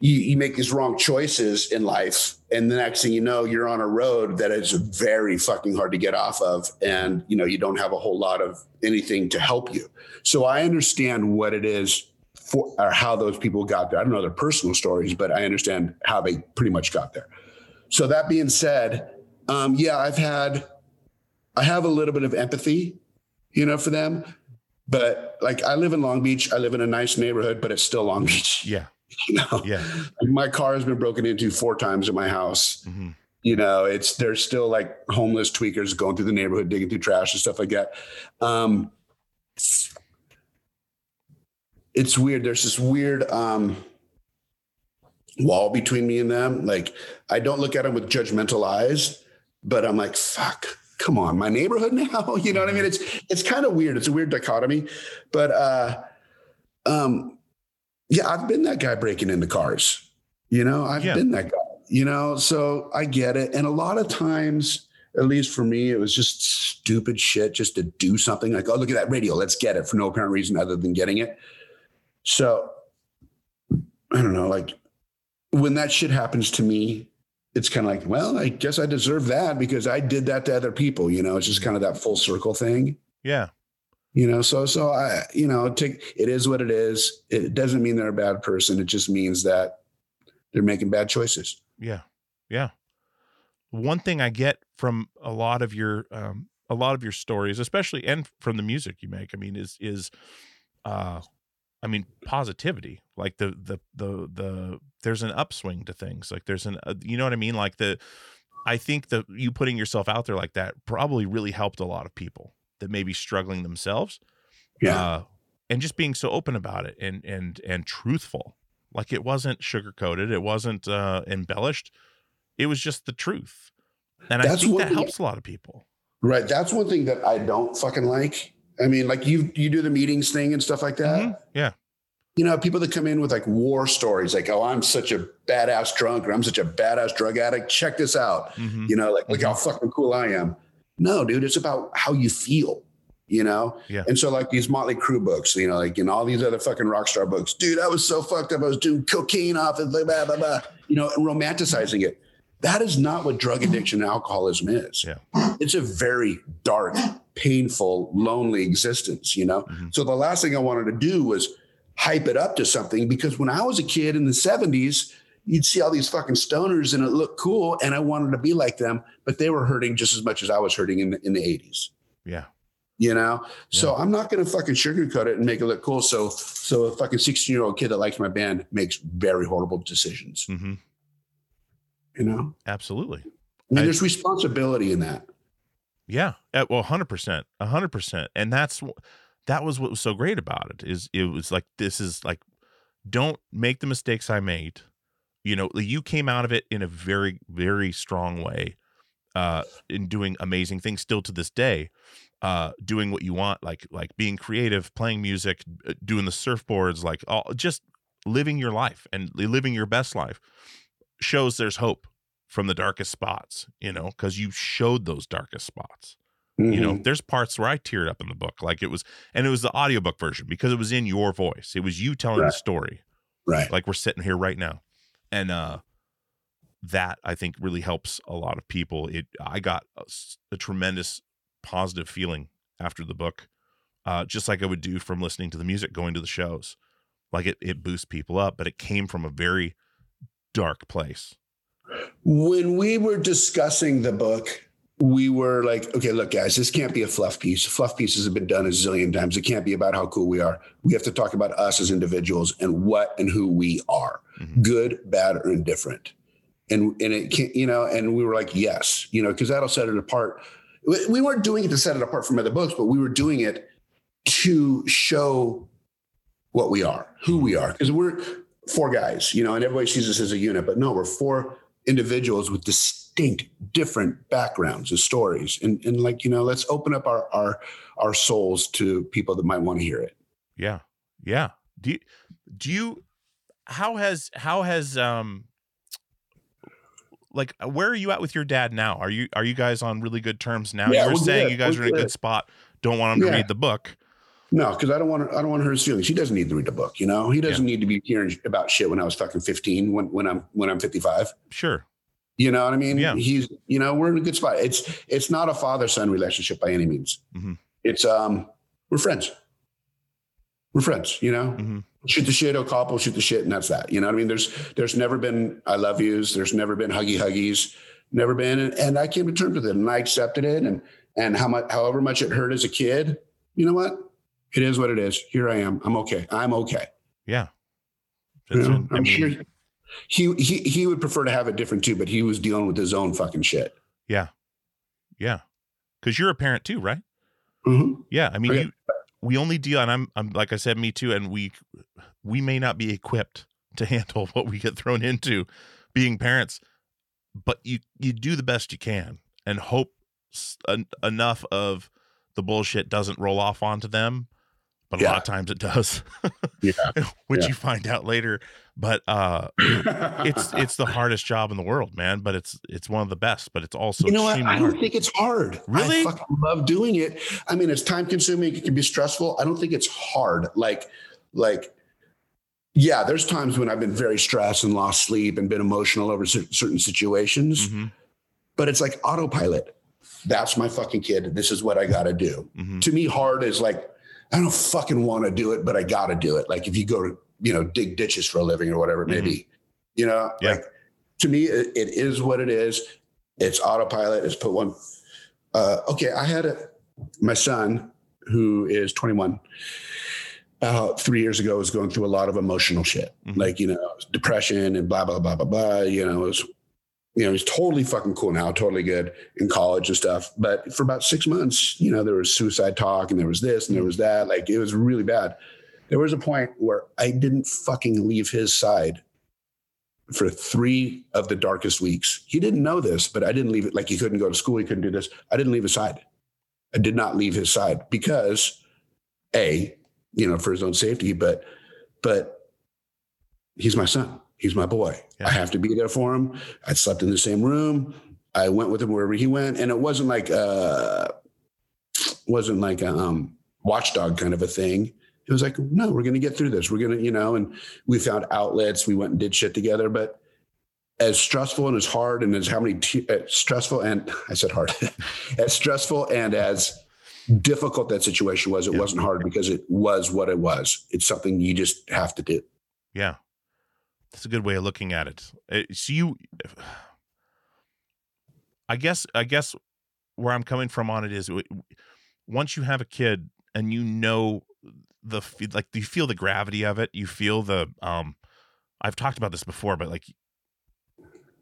you, you make these wrong choices in life. And the next thing you know, you're on a road that is very fucking hard to get off of. And, you know, you don't have a whole lot of anything to help you. So I understand what it is for or how those people got there. I don't know their personal stories, but I understand how they pretty much got there. So that being said, um, yeah, I've had, I have a little bit of empathy, you know, for them. But like I live in Long Beach, I live in a nice neighborhood, but it's still Long Beach. yeah, You know, yeah. my car has been broken into four times at my house. hmm You know, it's there's still like homeless tweakers going through the neighborhood, digging through trash and stuff like that. Um, it's weird. There's this weird um, wall between me and them. Like I don't look at them with judgmental eyes, but I'm like, fuck, come on, my neighborhood now. You know what I mean? It's it's kind of weird. It's a weird dichotomy, but uh, um, yeah, I've been that guy breaking into cars. You know, I've Yeah. been that guy. You know, so I get it. And a lot of times, at least for me, it was just stupid shit just to do something like, oh, look at that radio. Let's get it for no apparent reason other than getting it. So I don't know, like when that shit happens to me, it's kind of like, well, I guess I deserve that because I did that to other people. You know, it's just kind of that full circle thing. Yeah. You know, so so I, you know, take it is what it is. It doesn't mean they're a bad person. It just means that they're making bad choices. Yeah. Yeah. One thing I get from a lot of your um a lot of your stories, especially and from the music you make, I mean, is is uh I mean positivity. Like the the the the there's an upswing to things. Like there's an uh, you know what I mean? Like the I think that you putting yourself out there like that probably really helped a lot of people that may be struggling themselves. Yeah. Uh, and just being so open about it and and and truthful. Like it wasn't sugarcoated it wasn't uh embellished. It was just the truth. And I That's think what that we- helps a lot of people. Right. That's one thing that I don't fucking like. I mean, like you you do the meetings thing and stuff like that. Mhm. Yeah. You know, people that come in with like war stories, like, oh, I'm such a badass drunk or I'm such a badass drug addict. Check this out. Mhm. You know, like look how fucking cool I am. No, dude, it's about how you feel. You know, Yeah. and so like these Motley Crue books, you know, like in all these other fucking rock star books, dude, I was so fucked up. I was doing cocaine off and blah blah blah, blah you know, and romanticizing it. That is not what drug addiction and alcoholism is. Yeah. It's a very dark, painful, lonely existence, you know? Mhm. So the last thing I wanted to do was hype it up to something. Because when I was a kid in the 70s, you'd see all these fucking stoners and it looked cool. And I wanted to be like them, but they were hurting just as much as I was hurting in the, in the 80s Yeah. you know? So i'm not going to fucking sugarcoat it and make it look cool. So so a fucking 16 year old kid that likes my band makes very horrible decisions. Hmm you know? Absolutely. i mean I- there's responsibility in that. Yeah. Uh, well, hundred percent, hundred percent, and that's that was what was so great about it. Is it was like this is like, don't make the mistakes I made. You know, you came out of it in a very very strong way, uh, in doing amazing things still to this day, uh, doing what you want, like like being creative, playing music, uh, doing the surfboards, like all just living your life and living your best life shows there's hope from the darkest spots, you know, because you showed those darkest spots. You know, Mhm. there's parts where I teared up in the book, like it was, and it was the audiobook version because it was in your voice. It was you telling the story, right like we're sitting here right now. And uh that I think really helps a lot of people. It I got a tremendous positive feeling after the book, uh, just like I would do from listening to the music, going to the shows. Like it, it boosts people up, but it came from a very dark place. when we were discussing the book we were like okay look guys this can't be a fluff piece. Fluff pieces have been done a zillion times. It can't be about how cool we are. We have to talk about us as individuals and what and who we are Mhm. good bad or indifferent. And and it can't you know and we were like yes you know because that'll set it apart. We we weren't doing it to set it apart from other books but we were doing it to show what we are who we are. Because we're four guys you know and everybody sees us as a unit but no we're four individuals with dis- distinct different backgrounds and stories and and like you know let's open up our our our souls to people that might want to hear it Yeah. Yeah. Do you, do you how has how has um like where are you at with your dad now? Are you are you guys on really good terms now? Yeah, you were saying good. you guys We're are in a good spot. Don't want him to Yeah. read the book. no because i don't want to i don't want her to hurt his feelings he doesn't need to read the book you know he doesn't need to be hearing about shit when i was fucking 15 when when i'm when i'm 55 Sure. You know what i mean Yeah. he's you know we're in a good spot it's it's not a father son relationship by any means Mhm. it's um we're friends we're friends you know Mhm. shoot the shit, O'Copple, shoot the shit, and that's that. You know what I mean? There's there's never been I love yous, there's never been huggy huggies, never been, and, and I came to terms with it, and I accepted it, and and how much, however much it hurt as a kid, you know what? It is what it is. Here I am. I'm okay. I'm okay. Yeah. You know? I'm mean, sure he he he would prefer to have it different too, but he was dealing with his own fucking shit. Yeah. Yeah. Cuz you're a parent too, right? Mhm. Yeah, I mean, Okay. you, we only deal, and I'm, I'm like I said, me too, and we, we may not be equipped to handle what we get thrown into, being parents, but you, you do the best you can, and hope en- enough of the bullshit doesn't roll off onto them, but a lot of times it does, Yeah. which Yeah. you find out later. But uh, it's it's the hardest job in the world, man. But it's it's one of the best, but it's also you know what? I don't hard. think it's hard. Really? I fucking love doing it. I mean, it's time consuming. It can be stressful. I don't think it's hard. Like, like, yeah, there's times when I've been very stressed and lost sleep and been emotional over certain situations, Mhm, but it's like autopilot. That's my fucking kid. This is what I got to do. mhm. To me, hard is like, I don't fucking want to do it, but I got to do it. Like if you go to, you know, dig ditches for a living or whatever it may be, you know, Mm-hmm. Yeah. like to me, it, it is what it is. It's autopilot. It's put one. Uh, okay. I had a, my son who is 21 uh, three years ago was going through a lot of emotional shit, Mhm. like, you know, depression and blah, blah, blah, blah, blah. You know, it was, you know, he's totally fucking cool now, totally good in college and stuff. But for about six months, you know, there was suicide talk and there was this and there was that. Like it was really bad. There was a point where I didn't fucking leave his side for three of the darkest weeks. He didn't know this, but I didn't leave it like he couldn't go to school, he couldn't do this. I didn't leave his side. I did not leave his side because A, you know, for his own safety, but but he's my son. He's my boy. Yeah. I have to be there for him. I slept in the same room. I went with him wherever he went. And it wasn't like uh wasn't like a um watchdog kind of a thing. It was like, no, we're gonna get through this. We're gonna, you know, and we found outlets, we went and did shit together. But as stressful and as hard and as how many te- uh, stressful and I said hard, as stressful and as difficult that situation was, it Yeah. wasn't hard because it was what it was. It's something you just have to do. Yeah. That's a good way of looking at it. Uh, So you I guess I guess where I'm coming from on it is once you have a kid and you know the like you feel the gravity of it, you feel the um I've talked about this before but like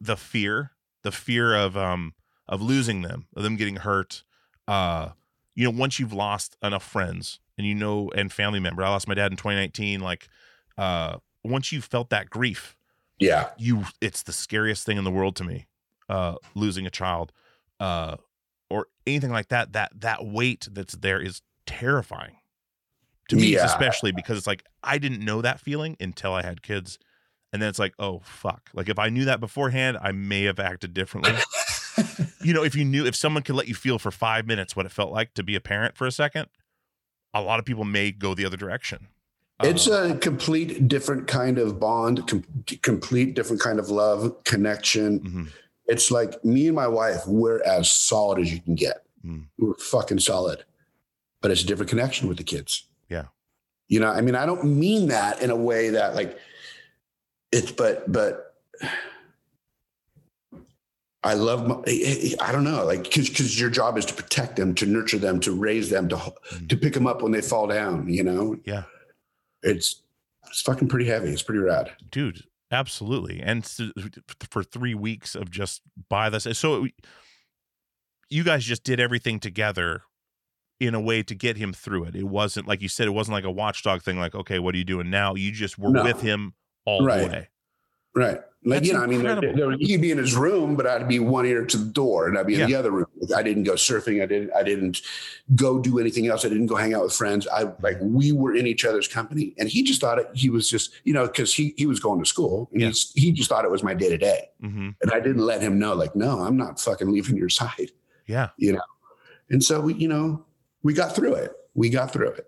the fear, the fear of um of losing them, of them getting hurt. Uh you know, once you've lost enough friends and you know and family member. I lost my dad in 2019 like uh once you've felt that grief, Yeah. you it's the scariest thing in the world to me. Uh losing a child uh or anything like that that that weight that's there is terrifying. To me Yeah. especially because it's like I didn't know that feeling until I had kids. And then it's like, oh fuck. Like if I knew that beforehand, I may have acted differently. you know, if you knew if someone could let you feel for 5 minutes what it felt like to be a parent for a second, a lot of people may go the other direction. It's Uh, a complete different kind of bond, com- complete different kind of love, connection. mhm. It's like me and my wife, we're as solid as you can get. Mm. We're fucking solid, but it's a different connection with the kids. Yeah. You know, I mean, I don't mean that in a way that like it's, but, but I love, my, I don't know, like, cause, cause your job is to protect them, to nurture them, to raise them, to, Mm. to pick them up when they fall down, you know? Yeah. It's, it's fucking pretty heavy. It's pretty rad. dude absolutely and for three weeks of just buy this so you guys just did everything together in a way to get him through it it wasn't like you said it wasn't like a watchdog thing like okay what are you doing now you just were No. with him all Right. the way Right. Like, That's you know, I mean, there, there, he'd be in his room, but I'd be one ear to the door and I'd be in Yeah. the other room. I didn't go surfing. I didn't, I didn't go do anything else. I didn't go hang out with friends. I like, we were in each other's company and he just thought it, he was just, you know, cause he, he was going to school and Yeah. he's, he just thought it was my day to day. And I didn't let him know, like, no, I'm not fucking leaving your side, Yeah. you know? And so we, you know, we got through it. We got through it.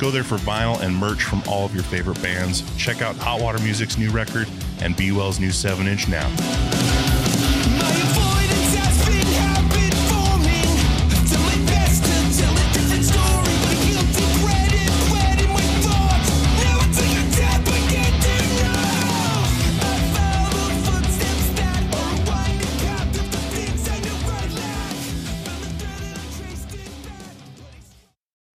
Go there for vinyl and merch from all of your favorite bands. Check out Hot Water Music's new record and Be Well's new 7 inch now.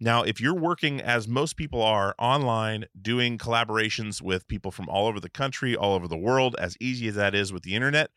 Now, if you're working as most people are online, doing collaborations with people from all over the country, all over the world, as easy as that is with the internet,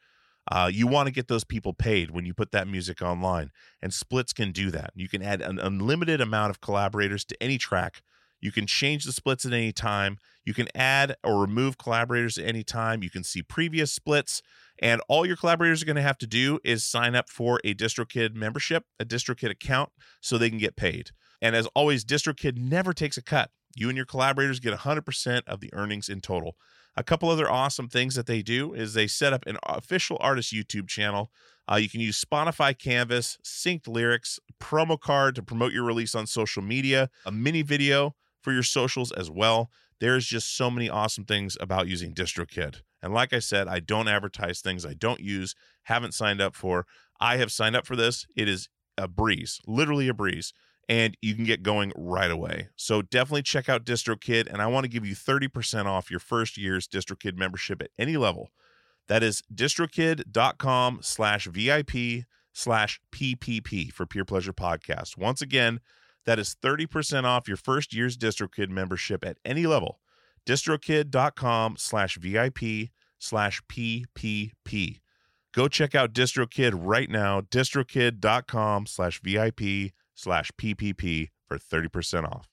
uh, you want to get those people paid when you put that music online. And Splits can do that. You can add an unlimited amount of collaborators to any track. You can change the splits at any time. You can add or remove collaborators at any time. You can see previous splits. And all your collaborators are going to have to do is sign up for a DistroKid membership, a DistroKid account, so they can get paid. And as always, DistroKid never takes a cut. You and your collaborators get 100% of the earnings in total. A couple other awesome things that they do is they set up an official artist YouTube channel. Uh, you can use Spotify Canvas, synced lyrics, promo card to promote your release on social media, a mini video for your socials as well. There's just so many awesome things about using DistroKid. And like I said, I don't advertise things I don't use, haven't signed up for. I have signed up for this. It is a breeze, literally a breeze and you can get going right away. So definitely check out DistroKid, and I want to give you 30% off your first year's DistroKid membership at any level. That is distrokid.com slash VIP slash PPP for Peer Pleasure Podcast. Once again, that is 30% off your first year's DistroKid membership at any level. distrokid.com slash VIP slash PPP. Go check out DistroKid right now, distrokid.com slash VIP slash PPP for 30% off.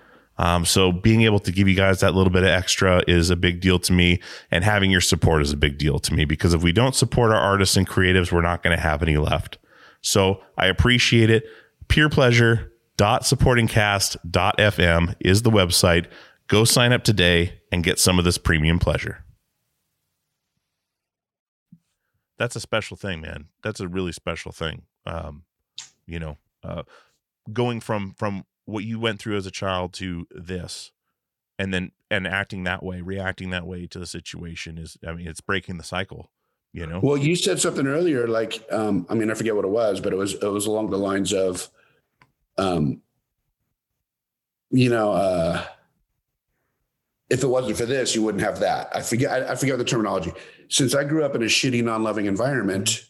Um, so being able to give you guys that little bit of extra is a big deal to me, and having your support is a big deal to me because if we don't support our artists and creatives, we're not going to have any left. So I appreciate it. Peerpleasure.supportingcast.fm is the website. Go sign up today and get some of this premium pleasure. That's a special thing, man. That's a really special thing. Um, you know, uh, going from from what you went through as a child to this and then and acting that way reacting that way to the situation is i mean it's breaking the cycle you know Well, you said something earlier, like um, I mean, I forget what it was, but it was it was along the lines of, um, you know, uh, if it wasn't for this, you wouldn't have that. I forget I, I forget the terminology. Since I grew up in a shitty, non-loving environment,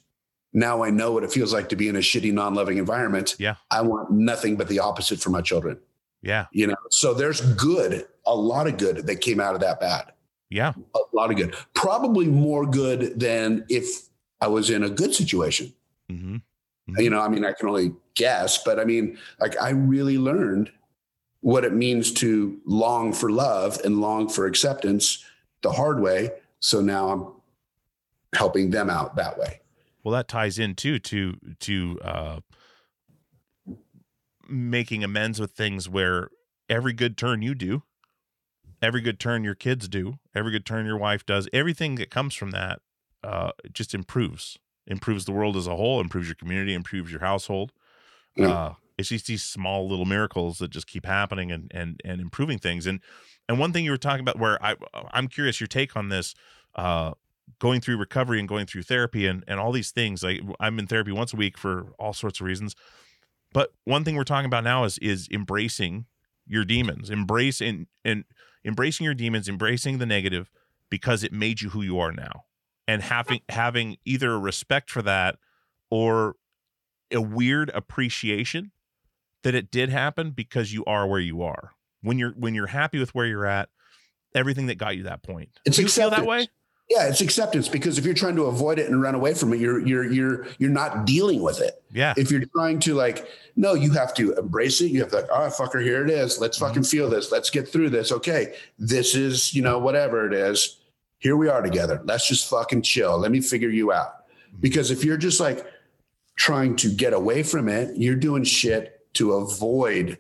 now I know what it feels like to be in a shitty, non-loving environment. Yeah. I want nothing but the opposite for my children. yeah You know, so there's good, a lot of good that came out of that bad. yeah A lot of good. Probably more good than if I was in a good situation hmm you know i mean i can only guess but i mean like i really learned what it means to long for love and long for acceptance the hard way so now i'm helping them out that way well that ties in too to to uh making amends with things where every good turn you do every good turn your kids do every good turn your wife does everything that comes from that uh just improves improves the world as a whole improves your community improves your household Yeah. uh it's just these small little miracles that just keep happening and and and improving things and and one thing you were talking about where i i'm curious your take on this uh going through recovery and going through therapy and and all these things like i'm in therapy once a week for all sorts of reasons. But one thing we're talking about now is is embracing your demons embrace and and embracing your demons embracing the negative because it made you who you are now. And having having either a respect for that or a weird appreciation that it did happen because you are where you are. When you're when you're happy with where you're at everything that got you that point. It's Do you feel that way yeah it's acceptance because if you're trying to avoid it and run away from it you're you're you're you're not dealing with it. Yeah. If you're trying to like no you have to embrace it. You have to like oh fucker here it is. Let's mm-hmm. fucking feel this. Let's get through this. Okay this is you know whatever it is. Here we are together. Let's just fucking chill. Let me figure you out. Mm-hmm. Because if you're just like trying to get away from it you're doing shit to avoid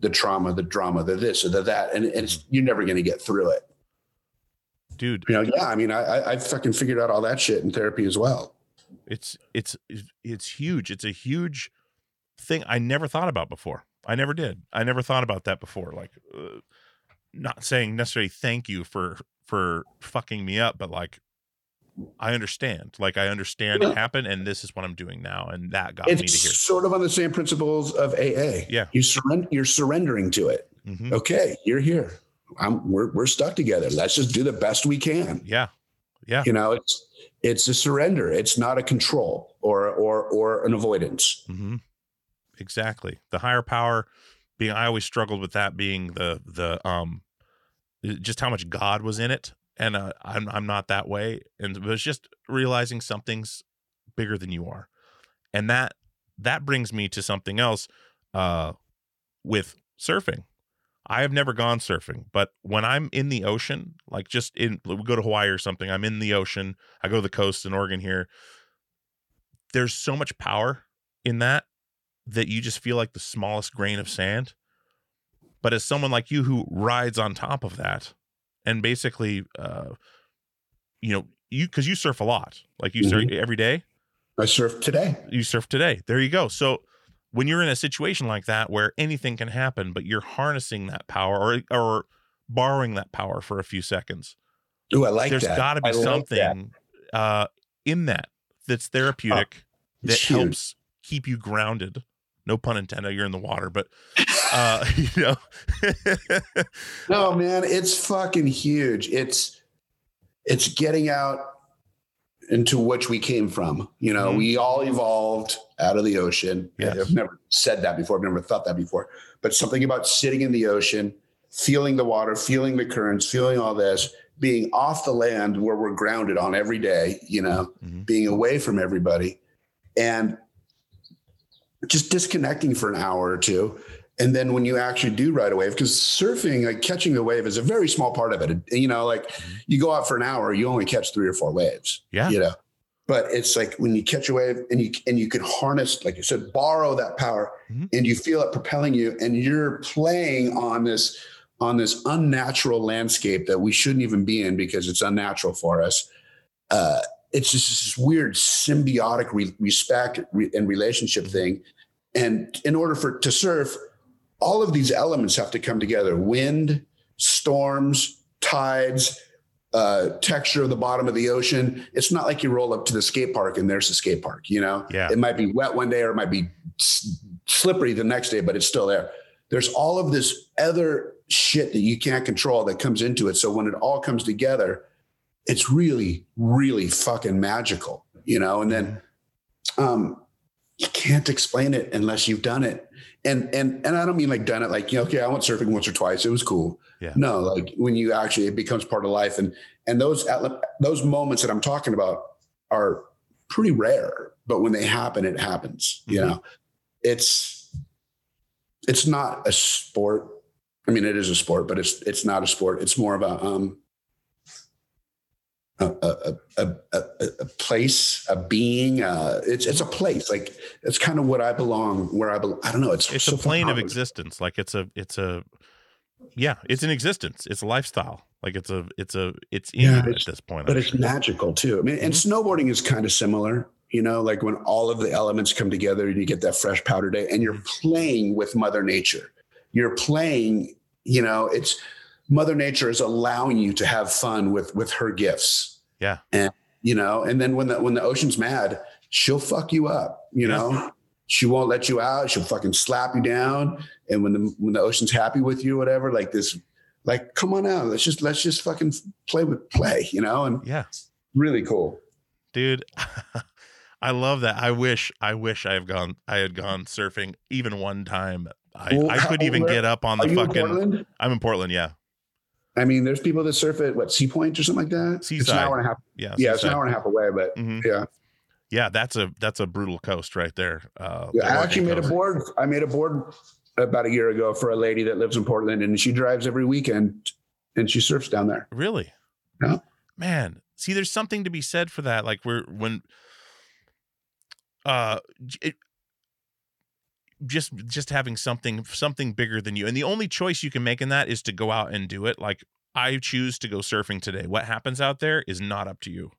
the trauma the drama the this or the that and it's you're never going to get through it dude. You know yeah i mean I, I i fucking figured out all that shit in therapy as well. It's it's it's huge. It's a huge thing i never thought about before. I never did. I never thought about that before. Like uh, not saying necessarily thank you for for fucking me up but like i understand. Like i understand it happened and this is what i'm doing now and that got it's me to here. sort of on the same principles of aa Yeah. you surrender you're surrendering to it. Mhm. okay you're here I'm, we're, we're stuck together let's just do the best we can yeah yeah you know it's it's a surrender it's not a control or or or an avoidance hmm Exactly. The higher power being I always struggled with that being the the um just how much God was in it. And uh, I'm I'm not that way. And it was just realizing something's bigger than you are. And that that brings me to something else. uh, with surfing. I have never gone surfing, but when I'm in the ocean, like just in, we go to Hawaii or something, I'm in the ocean. I go to the coast in Oregon here. There's so much power in that that you just feel like the smallest grain of sand. But as someone like you who rides on top of that, and basically, uh, you know, you because you surf a lot, like you surf every day I surf today. you surf today. There you go. So when you're in a situation like that where anything can happen, but you're harnessing that power or or borrowing that power for a few seconds, Ooh, I like there's that. got to be I like that. something uh, in that that's therapeutic that it's huge. helps keep you grounded. No pun intended. You're in the water, but uh, you know, No, man, it's fucking huge. It's it's getting out into which we came from. You know, Mhm. we all evolved out of the ocean. Yes. I've never said that before. I've never thought that before. But something about sitting in the ocean, feeling the water, feeling the currents, feeling all this, being off the land where we're grounded on every day, you know, Mhm. being away from everybody and just disconnecting for an hour or two. And then when you actually do ride a wave, because surfing, like catching the wave is a very small part of it. You know, like you go out for an hour, you only catch three or four waves. Yeah. You know, but it's like when you catch a wave and you and you can harness, like you said, borrow that power Mhm. and you feel it propelling you, and you're playing on this on this unnatural landscape that we shouldn't even be in because it's unnatural for us. Uh, it's just this weird symbiotic re- respect re- and relationship thing. And in order for to surf, all of these elements have to come together: wind, storms, tides, uh, texture of the bottom of the ocean. It's not like you roll up to the skate park and there's the skate park. You know, Yeah. it might be wet one day or it might be slippery the next day, but it's still there. There's all of this other shit that you can't control that comes into it. So when it all comes together, it's really, really fucking magical, you know. And then um, you can't explain it unless you've done it. And and and I don't mean like done it like you know, okay, I went surfing once or twice. It was cool. Yeah. No, like when you actually it becomes part of life, and and those those moments that I'm talking about are pretty rare, but when they happen, it happens. You Mhm. know, it's it's not a sport. I mean, it is a sport, but it's it's not a sport. It's more of a um a a a, a, place, a being. Uh, it's it's a place. Like it's kind of what I belong. Where I belong. I don't know. It's it's so a plane of existence. Like it's a, it's a, yeah, it's an existence. It's a lifestyle. Like it's a, it's a, it's in Yeah, you at this point. but I'm it's sure. magical too. I mean, and snowboarding is kind of similar. You know, like when all of the elements come together and you get that fresh powder day, and you're playing with Mother Nature. You're playing. You know, it's Mother Nature is allowing you to have fun with with her gifts. Yeah. And you know, and then when the when the ocean's mad, she'll fuck you up. You Yeah. know. She won't let you out. She'll fucking slap you down. And when the when the ocean's happy with you, whatever, like this, like come on out. Let's just let's just fucking play with play, you know. And yeah, really cool. dude. I love that. I wish, I wish I have gone, I had gone surfing even one time. I, Well, I couldn't even get up on the fucking. I'm in Portland. Yeah. I mean, there's people that surf at what Sea Point or something like that. It's an hour and a half. Yeah. Yeah, it's an hour and a half away, but Mhm. yeah. Yeah. That's a, that's a brutal coast right there. Uh, Yeah, I actually made a board. I made a board about a year ago for a lady that lives in Portland, and she drives every weekend, and she surfs down there. Really? Yeah. Man, see, there's something to be said for that. Like we're when, uh, it, just just having something something bigger than you, and the only choice you can make in that is to go out and do it. Like I choose to go surfing today. What happens out there is not up to you,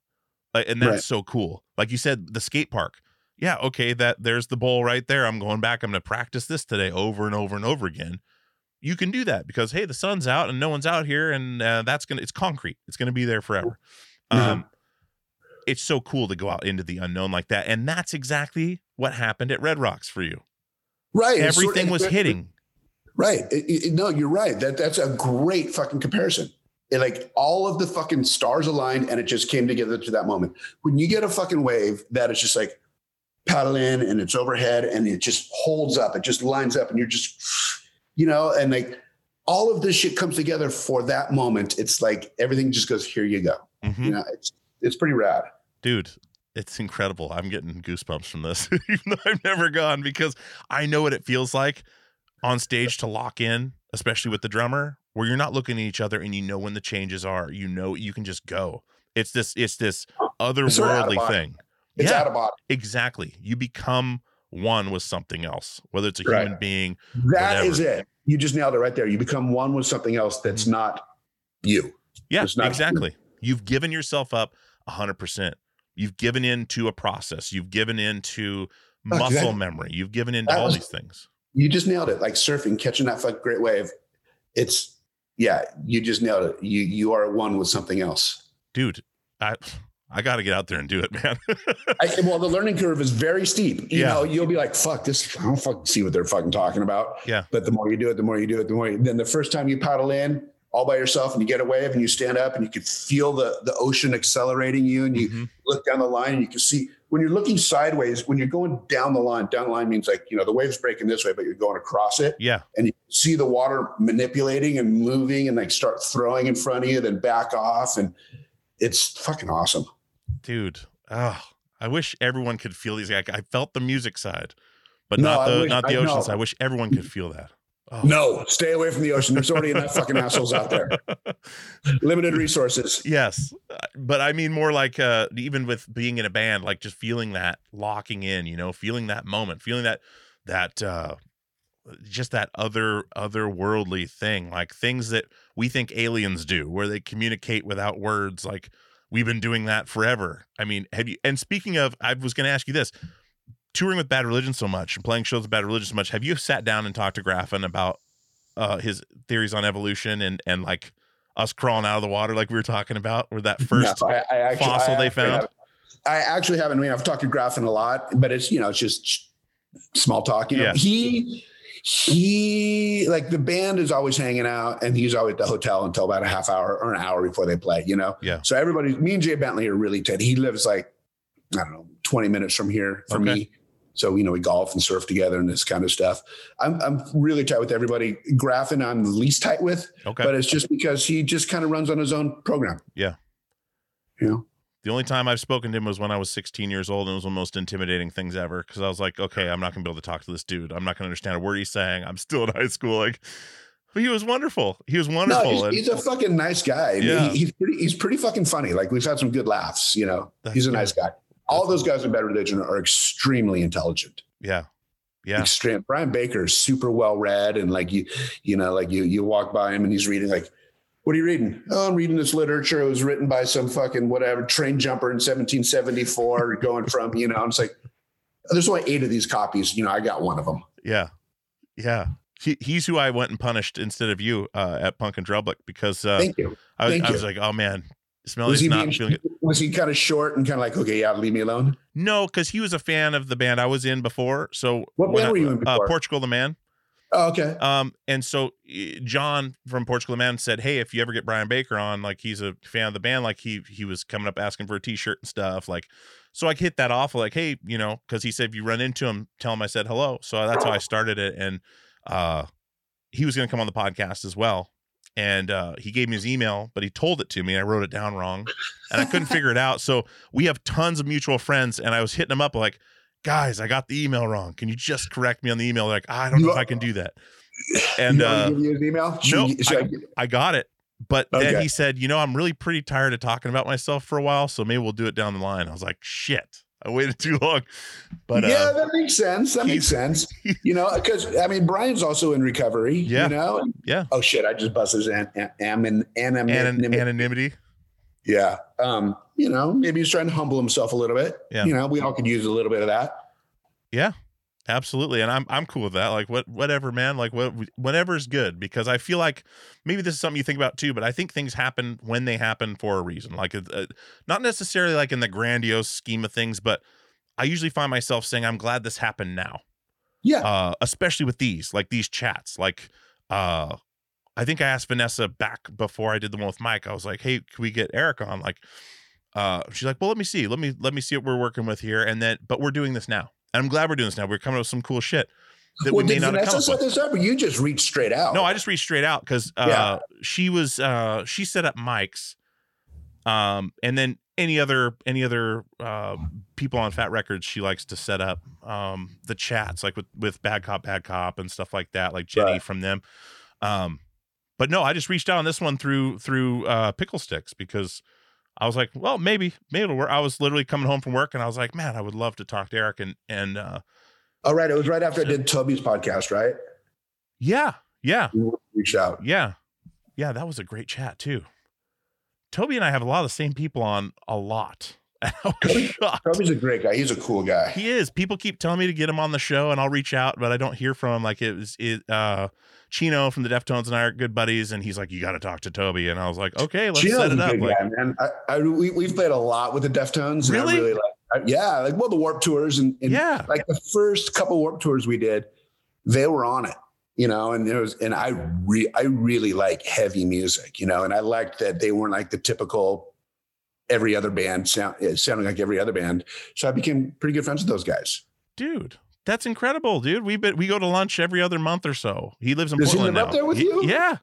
like, and that's Right. so cool. Like you said, the skate park. Yeah, okay, that there's the bowl right there. I'm going back. I'm going to practice this today over and over and over again you can do that because hey the sun's out and no one's out here and uh, that's gonna it's concrete it's gonna be there forever Yeah. um it's so cool to go out into the unknown like that and that's exactly what happened at red rocks for you Right. everything was hitting Right. It- it- no, you're right. That that's a great fucking comparison. It, like all of the fucking stars aligned, and it just came together to that moment. When you get a fucking wave that is just like paddle in and it's overhead and it just holds up, it just lines up, and you're just, you know, and like all of this shit comes together for that moment. It's like everything just goes, here you go. Mhm. You know, it's it's pretty rad. dude it's incredible. I'm getting goosebumps from this, even though I've never gone because I know what it feels like on stage to lock in, especially with the drummer, where you're not looking at each other and you know when the changes are. You know you can just go. It's this. It's this It's sort of out of otherworldly thing. It's Yeah. out of body. Exactly. You become one with something else, whether it's a Right. human being. That Whatever. is it. You just nailed it right there. You become one with something else that's mm. not you. Yeah, not- exactly. You've given yourself up hundred percent. You've given in to a process. You've given in to Fuck, muscle that- memory. You've given into that all was- these things. You just nailed it. Like surfing, catching that fucking great wave. It's yeah, you just nailed it. You you are one with something else. Dude, I I gotta get out there and do it, man. I, well, the learning curve is very steep. You Yeah. know, you'll be like, "Fuck this! I don't fucking see what they're fucking talking about." Yeah. But the more you do it, the more you do it, the more. You, then the first time you paddle in all by yourself and you get a wave and you stand up and you can feel the the ocean accelerating you and you Mhm. look down the line and you can see when you're looking sideways when you're going down the line. Down the line means like you know the wave's breaking this way, but you're going across it yeah. and you see the water manipulating and moving and like start throwing in front of you, then back off and. It's fucking awesome. Dude. Oh, I wish everyone could feel these. I felt the music side, but No, not the wish- not the ocean side. I wish everyone could feel that. Oh. No, stay away from the ocean. There's already enough fucking assholes out there. Limited resources. Yes, but I mean more like uh even with being in a band, like just feeling that locking in, you know, feeling that moment, feeling that that uh just that other otherworldly thing, like things that we think aliens do, where they communicate without words. Like we've been doing that forever. I mean, have you? And speaking of, I was going to ask you this: touring with Bad Religion so much and playing shows with Bad Religion so much, have you sat down and talked to Graffin about uh his theories on evolution and and like us crawling out of the water, like we were talking about, or that first No, I, I actually, fossil I they found? I actually haven't. I mean, I've talked to Graffin a lot, but it's you know, it's just small talk. You know, Yeah. he he like the band is always hanging out, and he's always at the hotel until about a half hour or an hour before they play. You know, Yeah. So everybody, me and Jay Bentley are really tight. He lives like I don't know, twenty minutes from here for Okay. me. So you know, we golf and surf together and this kind of stuff. I'm I'm really tight with everybody. Graffin, I'm the least tight with, Okay. but it's just because he just kind of runs on his own program. Yeah. You know. The only time I've spoken to him was when I was 16 years old, and it was one of the most intimidating things ever. Because I was like, okay, I'm not gonna be able to talk to this dude. I'm not gonna understand a word he's saying. I'm still in high school. Like, but he was wonderful. He was wonderful. No, he's, and he's a fucking nice guy. Yeah. he- he's pretty. He's pretty fucking funny. Like we've had some good laughs. You know, That's he's a nice guy. All those guys in Bad Religion are extremely intelligent. yeah, yeah, Extreme. Brian Baker is super well read, and like you, you know, like you, you walk by him and he's reading like. What are you reading? Oh, I'm reading this literature. It was written by some fucking whatever train jumper in 1774, going from, you know, and it's like, there's only eight of these copies. You know, I got one of them. yeah, yeah. He, he's who I went and punished instead of you uh, at Punk in Drublic because uh, Thank you. I, was, thank I was you. like, oh man, Smelly's not being, feeling it. Was he kind of short and kind of like, okay, yeah, leave me alone? No, because he was a fan of the band I was in before. So What band I- were you in Uh, before? Portugal the Man. Oh, okay. Um, and so John from Portugal the Man said, "Hey, if you ever get Brian Baker on, like he's a fan of the band, like he he was coming up asking for a T-shirt and stuff, like." So I hit that off, like, "Hey, you know," because he said, "If you run into him, tell him I said hello." So that's how I started it, and uh, he was going to come on the podcast as well. And uh, he gave me his email, but he told it to me. I wrote it down wrong, and I couldn't figure it out. So we have tons of mutual friends, and I was hitting them up like, "Guys, I got the email wrong. Can you just correct me on the email?" They're like, "I don't know if I can do that." And you uh, give you his email? Should no, we- I, I got it. But then he said, you know, I'm really pretty tired of talking about myself for a while, so maybe we'll do it down the line. I was like, shit, I waited too long. But yeah, uh, that makes sense. That makes sense. You know, because I mean, Brian's also in recovery. Yeah. You know. Yeah, Oh shit! I just busted his an, an, an, Anon- anonymity. anonymity. yeah. Um. You know, maybe he's trying to humble himself a little bit. Yeah. You know, we all could use a little bit of that. Yeah, absolutely. And I'm I'm cool with that. Like what whatever, man. Like what whatever's good because I feel like maybe this is something you think about too. But I think things happen when they happen for a reason. Like uh, not necessarily like in the grandiose scheme of things, but I usually find myself saying, "I'm glad this happened now." Yeah. uh, especially with these, like these chats. Like, uh, I think I asked Vanessa back before I did the one with Mike. I was like, "Hey, can we get Erik on?" Like, uh, she's like, "Well, let me see. Let me let me see what we're working with here." And then, but we're doing this now, and I'm glad we're doing this now. We're coming up with some cool shit that well, we may not have Vanessa come up set this up, or you just reached straight out? No, I just reached straight out because uh, Yeah. she was uh, she set up mics, Um, and then any other any other uh, people on Fat Records she likes to set up um, the chats like with with Bad Cop Bad Cop and stuff like that, like Jenny Right. from them. Um, but no, I just reached out on this one through through uh, Pickle Sticks because I was like, well, maybe maybe it'll work. I was literally coming home from work and I was like, man, I would love to talk to Erik and and uh, All right. It was right after I did Toby's podcast, right? yeah, yeah, You reached out. yeah, yeah. That was a great chat too. Toby and I have a lot of the same people on a lot. Toby's a great guy. He's a cool guy. He is. People keep telling me to get him on the show, and I'll reach out, but I don't hear from him. Like it was it. Uh, Chino from the Deftones and I are good buddies, and he's like, "You got to talk to Toby," and I was like, "Okay, let's Chino's set it up." Like, guy, man. I, I, we, we've played a lot with the Deftones. Really? really like, yeah, like well, the Warped Tours and, and yeah, like the first couple Warped Tours we did, they were on it, you know, and there was, and I re, I really like heavy music, you know, and I liked that they weren't like the typical every other band sound eh, sounding like every other band. So I became pretty good friends with those guys. dude, that's incredible, dude. We been we go to lunch every other month or so. He lives in Does he Portland live now. up there with He- you? Yeah.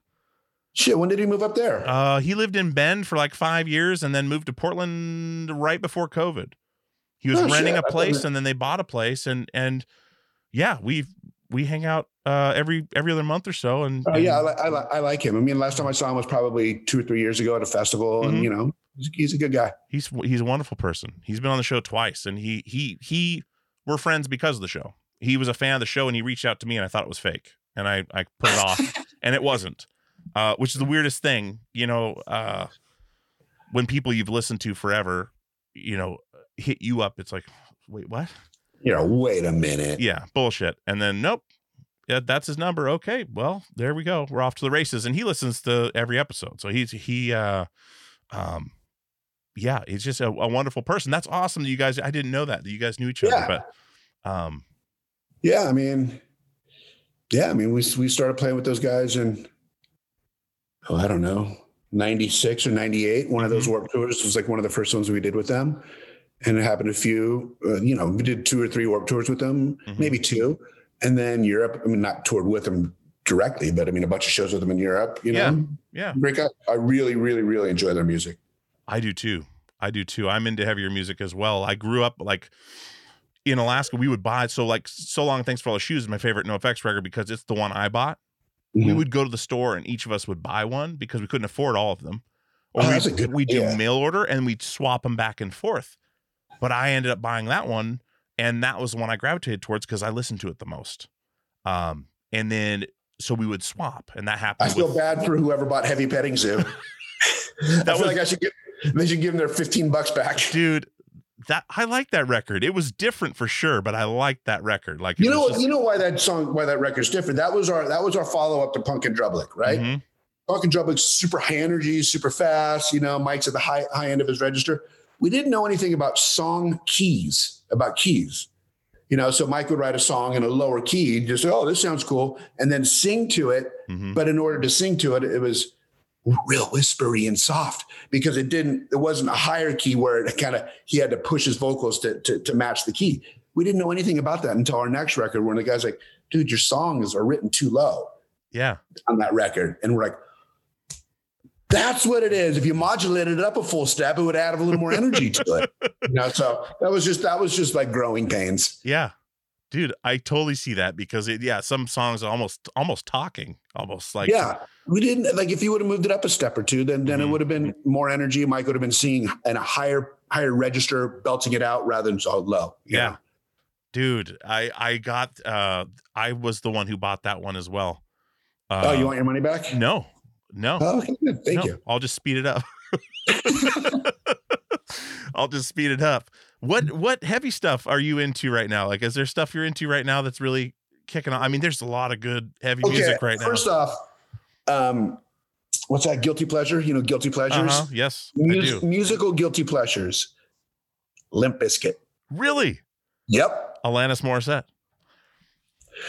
Shit, when did he move up there? Uh, he lived in Bend for like five years, and then moved to Portland right before COVID. He was Oh, renting shit. a place, and then they bought a place, and and yeah, we we hang out uh every every other month or so, and, Oh yeah, I, li- I, li- I like him. I mean, last time I saw him was probably two or three years ago at a festival, Mhm. and you know, he's, a good guy. he's he's a wonderful person. He's been on the show twice, and he he he we're friends because of the show. He was a fan of the show, and he reached out to me, and I thought it was fake, and I I put it off, and it wasn't, uh, which is the weirdest thing, you know. Uh, when people you've listened to forever, you know, hit you up, it's like, wait, what? You know, wait a minute. Yeah, bullshit. And then nope. Yeah, that's his number. Okay, well, there we go. We're off to the races. And he listens to every episode. So he's he uh um yeah, he's just a, a wonderful person. That's awesome that you guys I didn't know that, that you guys knew each other. Yeah. But um Yeah, I mean, yeah, I mean, we we started playing with those guys in oh, I don't know, ninety six or ninety eight. One of those Mm-hmm. Warped Tours was like one of the first ones we did with them, and it happened a few. Uh, you know, we did two or three Warped Tours with them, Mhm. maybe two, and then Europe. I mean, not toured with them directly, but I mean, a bunch of shows with them in Europe. You know, yeah, great guy. I really, really, really enjoy their music. I do too. I do too. I'm into heavier music as well. I grew up like in Alaska, we would buy so like so long thanks for all the shoes is my favorite NOFX record because it's the one I bought. we Mhm. would go to the store and each of us would buy one because we couldn't afford all of them. Or Oh, we that's a good we do idea. mail order and we'd swap them back and forth. But I ended up buying that one, and that was the one I gravitated towards because I listened to it the most. Um, and then so we would swap, and that happened. I feel with, bad for whoever bought Heavy Petting Zoo. I feel was- like I should give. They should give them their fifteen bucks back. dude. That I like that record. It was different for sure, but I liked that record. Like You know, just- you know why that song, why that record's different. That was our that was our follow up to Punk in Drublic, right? Mhm. Punk in Drublic's super high energy, super fast. You know, Mike's at the high high end of his register. We didn't know anything about song keys, about keys. You know, so Mike would write a song in a lower key, just oh, this sounds cool, and then sing to it. Mhm. But in order to sing to it, it was real whispery and soft because it didn't. It wasn't a higher key where it kind of he had to push his vocals to, to to match the key. We didn't know anything about that until our next record, when the guy's like, "Dude, your songs are written too low." yeah, on that record. And we're like, that's what it is. If you modulated it up a full step, it would add a little more energy to it. You know, so that was just that was just like growing pains. yeah, dude. I totally see that because it, yeah, some songs are almost almost talking, almost like yeah. We didn't like if you would have moved it up a step or two, then then it Mhm. would have been more energy. Mike would have been seeing in a higher higher register, belting it out rather than so low. Yeah. know? dude i i got uh i was the one who bought that one as well uh, oh, you want your money back? no no Oh, okay, good. Thank no, you. i'll just speed it up i'll just speed it up what what heavy stuff are you into right now like is there stuff you're into right now that's really kicking on i mean there's a lot of good heavy music right now First off, um, what's that? Guilty pleasure? You know, guilty pleasures. uh-huh. yes i Mus- do musical guilty pleasures. Limp Bizkit. really Yep. alanis morissette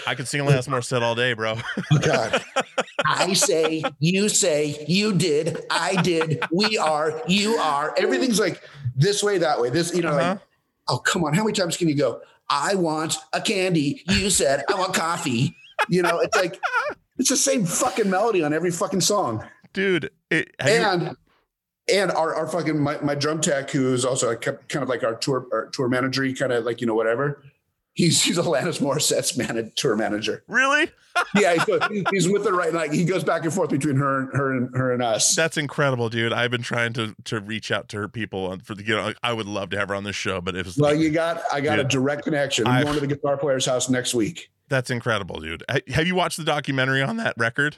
i could sing alanis morissette all day bro God. I say, you say, you did, I did, we are, you are. Everything's like this way, that way. This, you know, Uh-huh. like, oh, come on. How many times can you go? I want a candy. You said, I want coffee. You know, it's like, it's the same fucking melody on every fucking song. dude it, have you- And and our, our fucking my, my drum tech, who is also a, kind of like our tour our tour manager, he kind of like you know whatever. He's he's Alanis Morissette's man, tour manager. Really? Yeah, he's, he's with her right. Like he goes back and forth between her and her and her and us. That's incredible, dude. I've been trying to to reach out to her people for the you know I would love to have her on this show, but it was Well, you got I got Dude, a direct connection. I'm I've- going to the guitar player's house next week. that's incredible, dude. Have you watched the documentary on that record?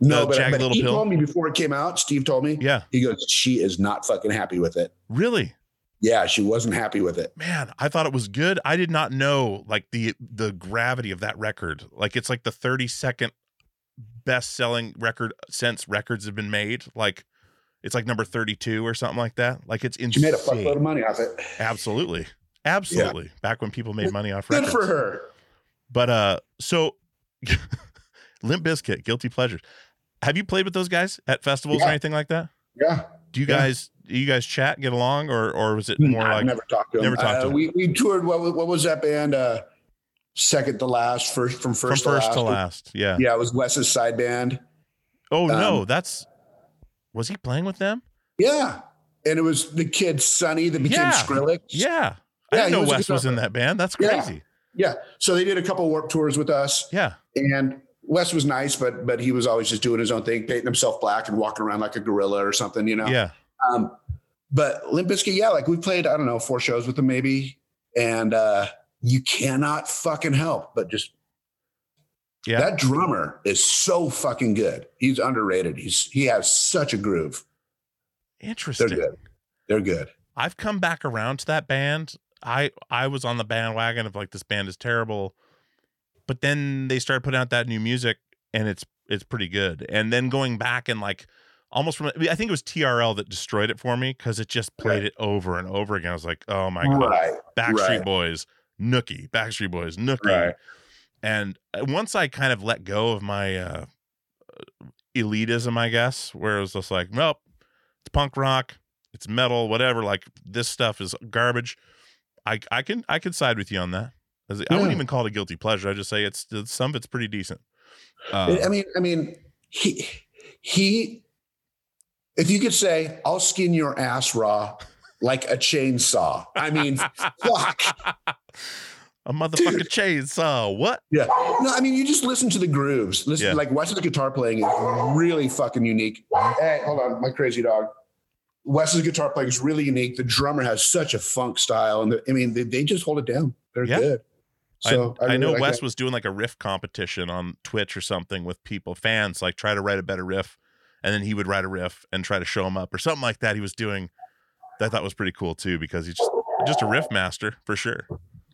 No, but, but he Pill? told me before it came out. Steve told me. Yeah. He goes, she is not fucking happy with it. Really? Yeah, she wasn't happy with it. Man, I thought it was good. I did not know like the the gravity of that record. Like it's like the 32nd best selling record since records have been made. Like it's like number 32 or something like that. Like it's She insane. made a fuckload of money off it. Absolutely. Absolutely. Back when people made money off Good records. for her. But uh so Limp Bizkit, Guilty Pleasures. Have you played with those guys at festivals or anything like that? Yeah. Do you Yeah. guys do you guys chat, get along, or or was it more I've like never talked to him. never talked to Uh, him. We we toured. What was- what was that band? Uh, second to last, first from from first, first to, to last. last? Yeah. Yeah, it was Wes's side band. Oh no, Um, that's was he playing with them? Yeah, and it was the kid Sonny that became Yeah. Skrillex. Yeah. I Yeah, didn't he know was Wes was guitar in that band. That's Yeah. crazy. Yeah. So they did a couple Warped Tours with us, Yeah. and Wes was nice, but but he was always just doing his own thing, painting himself black and walking around like a gorilla or something, you know. Yeah. Um, but Limp Bizkit, yeah, like we played, I don't know, four shows with them maybe, and uh, you cannot fucking help but just Yeah. that drummer is so fucking good. He's underrated. He's he has such a groove. Interesting. They're good. They're good. I've come back around to that band. I I was on the bandwagon of like this band is terrible, but then they started putting out that new music and it's it's pretty good. And then going back and like almost from I think it was TRL that destroyed it for me because it just played Right. it over and over again. I was like, oh my god, Right. Backstreet right. Boys, Nookie, Backstreet Boys, Nookie. And uh, once I kind of let go of my uh, elitism, I guess, where it was just like, nope, it's punk rock, it's metal, whatever. Like this stuff is garbage. I I can I can side with you on that. I wouldn't even call it a guilty pleasure. I just say it's some of it's pretty decent. Uh, I mean, I mean, he he. If you could say, "I'll skin your ass raw like a chainsaw," I mean, fuck. a motherfucking chainsaw. What? Yeah. No, I mean, you just listen to the grooves. Listen, Yeah. like Wes's guitar playing is really fucking unique. Hey, hold on, my crazy dog. Wes's guitar playing is really unique. The drummer has such a funk style, and the, I mean, they, they just hold it down. They're Yeah. good. So I, I, really know Wes was doing like a riff competition on Twitch or something with people, fans, like try to write a better riff, and then he would write a riff and try to show him up or something like that. He was doing that. I thought was pretty cool too because he's just just a riff master for sure.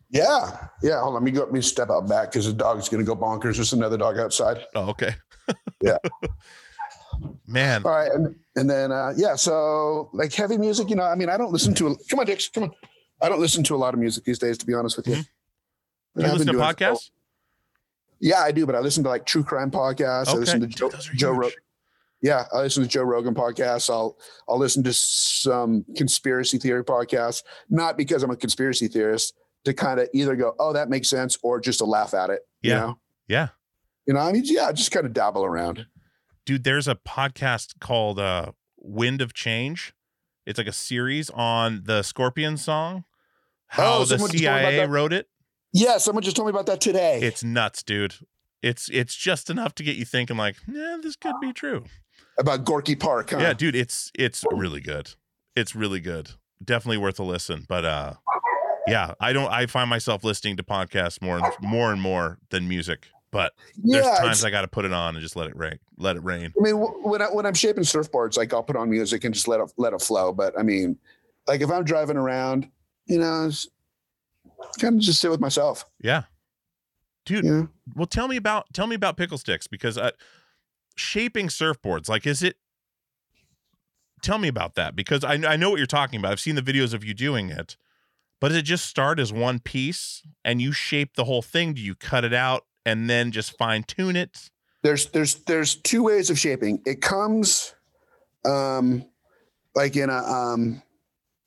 Yeah, yeah. Hold on, let me go. Let me step out back because the dog's going to go bonkers. There's another dog outside. Oh, okay. Yeah. Man, All right, and and then uh, yeah, so like heavy music, you know, I mean, I don't listen to. Come on, Dix, come on. I don't listen to a lot of music these days, to be honest with you. Mhm. And do you I've listen to been doing podcasts? Yeah, I do, but I listen to like true crime podcasts. I listen to Joe, Those Joe. Rogan. Yeah, I listen to Joe Rogan podcasts. I'll I'll listen to some conspiracy theory podcasts, not because I'm a conspiracy theorist, to kind of either go, "Oh, that makes sense," or just to laugh at it. Yeah. You know? Yeah. You know, I mean, yeah, just kind of dabble around. dude there's a podcast called uh wind of change it's like a series on the scorpion song how Oh, the someone just told me about cia wrote it Yeah, someone just told me about that today. it's nuts dude it's it's just enough to get you thinking like yeah this could be true about Gorky Park. Huh? yeah dude it's it's really good it's really good definitely worth a listen but uh yeah i don't i find myself listening to podcasts more and more and more than music but there's Yeah, times i gotta put it on and just let it rain let it rain I mean, when I, when I'm shaping surfboards, like I'll put on music and just let it let it flow. But I mean, like if I'm driving around, you know, kind of just sit with myself. yeah dude know, well tell me about tell me about pickle sticks because uh, shaping surfboards like is it tell me about that because I, I know what you're talking about i've seen the videos of you doing it but does it just start as one piece and you shape the whole thing do you cut it out and then just fine tune it there's there's there's two ways of shaping. It comes, um, like in a um,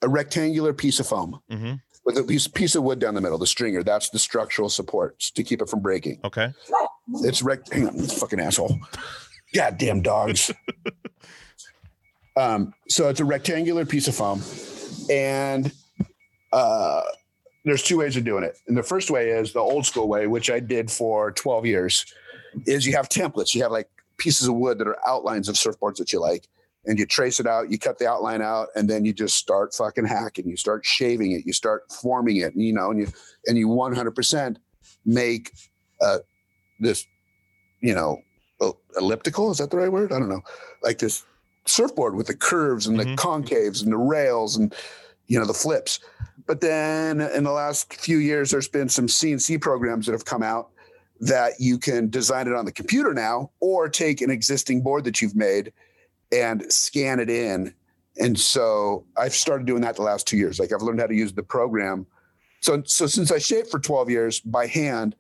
a rectangular piece of foam mm-hmm. With a piece piece of wood down the middle. The stringer that's the structural support to keep it from breaking. okay It's rect. Hang on, fucking asshole. Goddamn dogs. Um, so it's a rectangular piece of foam, and uh, there's two ways of doing it. And the first way is the old school way, which I did for 12 years, is you have templates. You have like pieces of wood that are outlines of surfboards that you like, and you trace it out. You cut the outline out, and then you just start fucking hacking. You start shaving it. You start forming it. You know, and you and you 100% make uh, this, you know, elliptical. Is that the right word? I don't know. Like this surfboard with the curves and the Mhm. concaves and the rails and you know the flips. But then in the last few years, there's been some CNC programs that have come out that you can design it on the computer now, or take an existing board that you've made and scan it in. And so I've started doing that the last two years. Like I've learned how to use the program. So so since I shaped for 12 years by hand,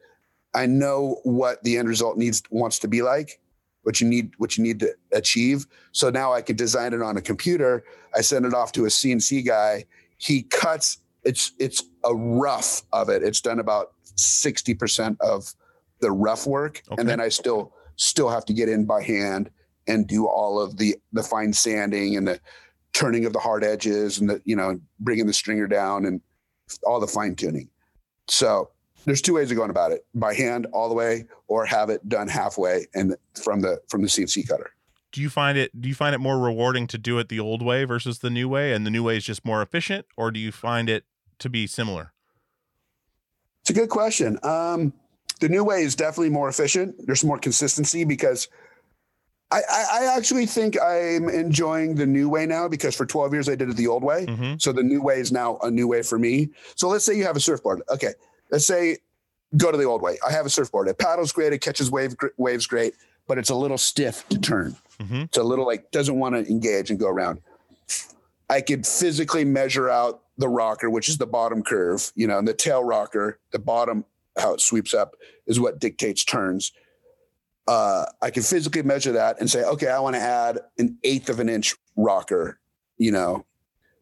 I know what the end result needs wants to be like, what you need what you need to achieve. So now I can design it on a computer. I send it off to a CNC guy. He cuts it's it's a rough of it. It's done about 60% of the rough work Okay. and then I still still have to get in by hand and do all of the the fine sanding and the turning of the hard edges and the you know bringing the stringer down and all the fine tuning. So there's two ways of going about it: by hand all the way, or have it done halfway and from the from the CNC cutter. Do you find it do you find it more rewarding to do it the old way versus the new way and the new way is just more efficient or do you find it to be similar? It's a good question. Um, the new way is definitely more efficient. There's more consistency because I, I, actually think I'm enjoying the new way now because for 12 years I did it the old way. Mhm. So the new way is now a new way for me. So let's say you have a surfboard. Okay, let's say go to the old way. I have a surfboard. It paddles great. It catches wave waves great, but it's a little stiff to turn. Mhm. It's a little like doesn't want to engage and go around. I could physically measure out the rocker, which is the bottom curve, you know, and the tail rocker, the bottom how it sweeps up is what dictates turns. Uh, I can physically measure that and say, okay, I want to add an eighth of an inch rocker, you know.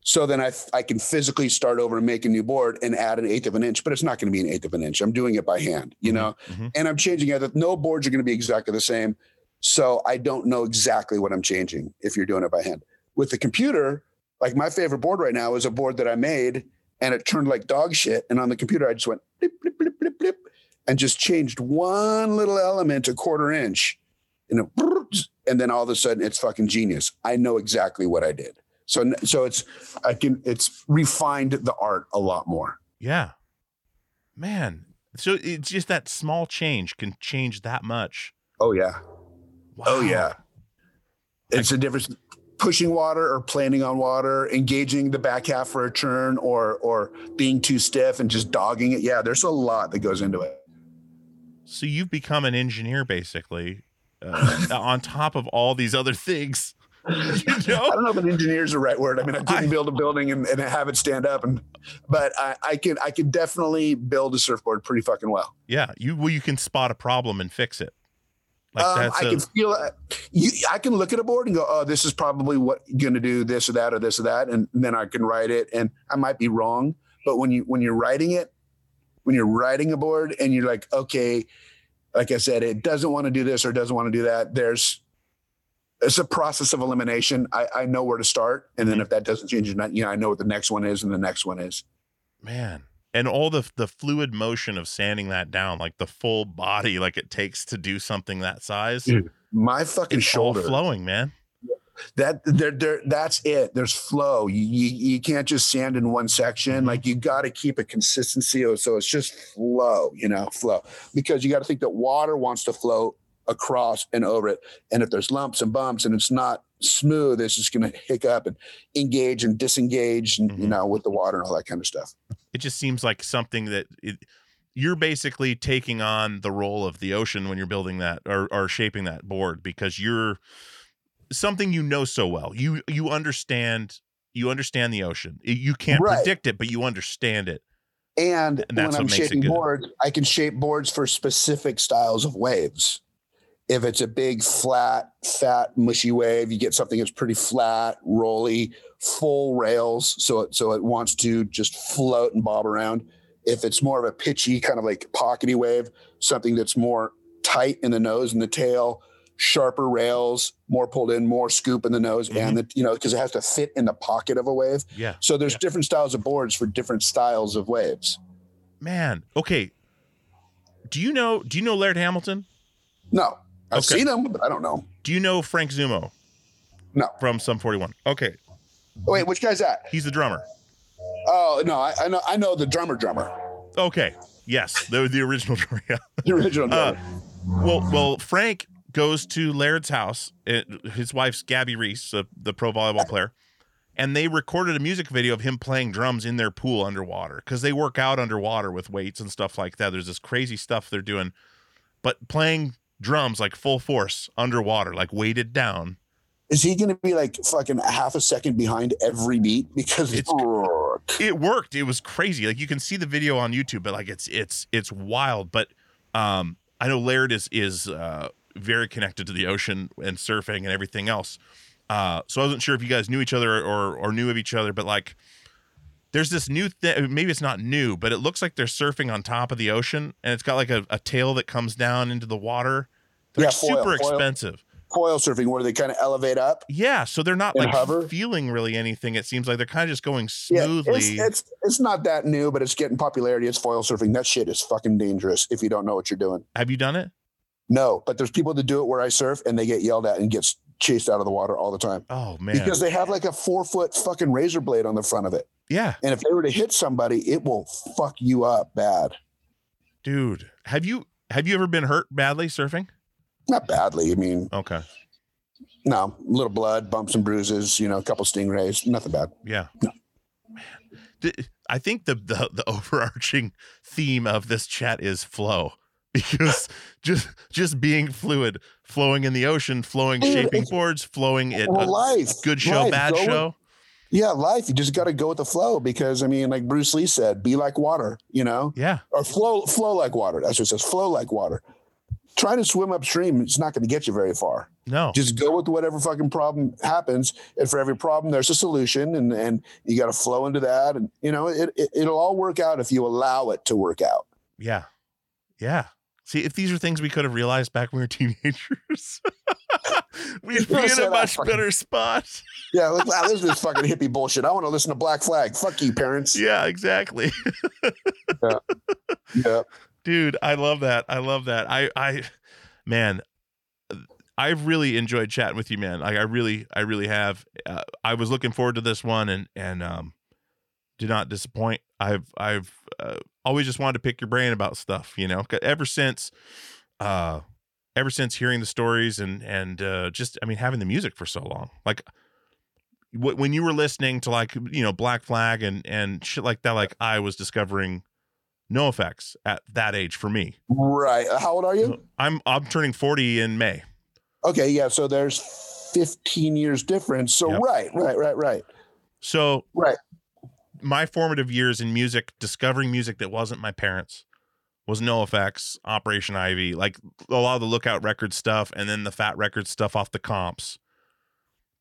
So then I I can physically start over and make a new board and add an eighth of an inch, but it's not going to be an eighth of an inch. I'm doing it by hand, you know, Mhm. and I'm changing it. No boards are going to be exactly the same. So I don't know exactly what I'm changing if you're doing it by hand. With the computer, like my favorite board right now is a board that I made and it turned like dog shit. And on the computer, I just went blip, blip, blip, blip, blip, and just changed one little element a quarter inch. And, it, and then all of a sudden it's fucking genius. I know exactly what I did. So, so it's, I can, it's refined the art a lot more. Yeah. Man. So it's just that small change can change that much. Oh yeah. Oh yeah. It's a difference pushing water or planning on water, engaging the back half for a turn or or being too stiff and just dogging it. Yeah, there's a lot that goes into it. So you've become an engineer basically uh, on top of all these other things. You I don't know if an engineer is the right word. I mean, I couldn't I- build a building and, and have it stand up and but I, I can I can definitely build a surfboard pretty fucking well. Yeah, you well you can spot a problem and fix it. Like um, I a- can feel uh, you. I can look at a board and go, "Oh, this is probably what you're going to do this or that or this or that," and then I can write it. And I might be wrong, but when you when you're writing it, when you're riding a board and you're like, "Okay," like I said, it doesn't want to do this or doesn't want to do that. There's it's a process of elimination. I, I know where to start, and then mm-hmm. if that doesn't change, you know, I know what the next one is, and the next one is. man and all the the fluid motion of sanding that down like the full body like it takes to do something that size Dude, My fucking shoulder. all flowing man that there, there that's it. There's flow. You, you you can't just sand in one section. Like you got to keep a consistency so it's just flow you know flow. Because you got to think that water wants to flow across and over it. And if there's lumps and bumps and it's not smooth it's just going to hiccup and engage and disengage and you Mhm. know with the water and all that kind of stuff. It just seems like something that it, you're basically taking on the role of the ocean when you're building that or, or shaping that board because you're something you know so well you you understand you understand the ocean you can't Right. predict it but you understand it and, And that's when I'm shaping boards, I can shape boards for specific styles of waves. If it's a big, flat, fat, mushy wave, you get something that's pretty flat, rolly, full rails, so it so it wants to just float and bob around. If it's more of a pitchy, kind of like pockety wave, something that's more tight in the nose and the tail, sharper rails, more pulled in, more scoop in the nose, Mm-hmm. and the you know because it has to fit in the pocket of a wave. Yeah. So there's Yeah. different styles of boards for different styles of waves. Man. Okay. Do you know do you know Laird Hamilton? No, I've Okay. seen him, but I don't know. Do you know Frank Zummo No. from Sum 41? Okay. Wait, which guy's that? He's the drummer. Oh no, I, I know I know the drummer drummer, Okay. Yes, the the original drummer. Yeah. the original Uh, well, well, Frank goes to Laird's house. It, his wife's Gabby Reece, uh, the pro volleyball player, and they recorded a music video of him playing drums in their pool underwater because they work out underwater with weights and stuff like that. There's this crazy stuff they're doing, but playing drums like full force underwater, like weighted down. Is he going to be like fucking half a second behind every beat because It's- It worked. It was crazy. Like you can see the video on YouTube, but like it's it's it's wild. But um, I know Laird is is uh, very connected to the ocean and surfing and everything else. Uh, so I wasn't sure if you guys knew each other or or knew of each other, but like there's this new thing. Maybe it's not new, but it looks like they're surfing on top of the ocean, and it's got like a, a tail that comes down into the water. They're Yeah, like foil, super foil. expensive. foil surfing where they kind of elevate up. Yeah, so they're not like hover? feeling really anything. It seems like they're kind of just going Yeah, smoothly. it's, it's it's not that new, but it's getting popularity. It's foil surfing. That shit is fucking dangerous if you don't know what you're doing. Have you done it? No, but there's people that do it where I surf and they get yelled at and gets chased out of the water all the time Oh man. because they have like a four foot fucking razor blade on the front of it, yeah, and if they were to hit somebody, it will fuck you up bad. dude. Have you have you ever been hurt badly surfing? Not badly. I mean, Okay. no, little blood, bumps and bruises. You know, a couple stingrays. Nothing bad. Yeah. Man. I think the, the the overarching theme of this chat is flow. Because just just being fluid, flowing in the ocean, flowing shaping it's- boards, flowing it Well, a life, good show, life, bad go with- show. Yeah, life. You just got to go with the flow because I mean, like Bruce Lee said, be like water. You know, Yeah. or flow flow like water. That's what it says. Flow like water. Trying to swim upstream, it's not going to get you very far. No. Just go with whatever fucking problem happens, and for every problem, there's a solution, and and you got to flow into that, and you know it, it it'll all work out if you allow it to work out. Yeah. Yeah. See, if these are things we could have realized back when we were teenagers, we'd be in a much fucking- better spot. Yeah, like, wow, this is fucking hippie bullshit. I want to listen to Black Flag. Fuck you, parents. Yeah, exactly. Yeah. Dude, I love that. I love that. I I man, I've really enjoyed chatting with you, man. Like I really I really have. Uh, I was looking forward to this one and and um did not disappoint. I've I've uh, always just wanted to pick your brain about stuff, you know. Ever since uh ever since hearing the stories and and uh just I mean having the music for so long. Like wh- when you were listening to like you know Black Flag and and shit like that like I was discovering NOFX at that age for me. Right. How old are you? I'm I'm turning 40 in May. Okay. Yeah. So there's 15 years difference. So Yep. right, right, right, right, So right. My formative years in music, discovering music that wasn't my parents, was NOFX, Operation Ivy, like a lot of the Lookout Record stuff, and then the Fat Record stuff off the comps.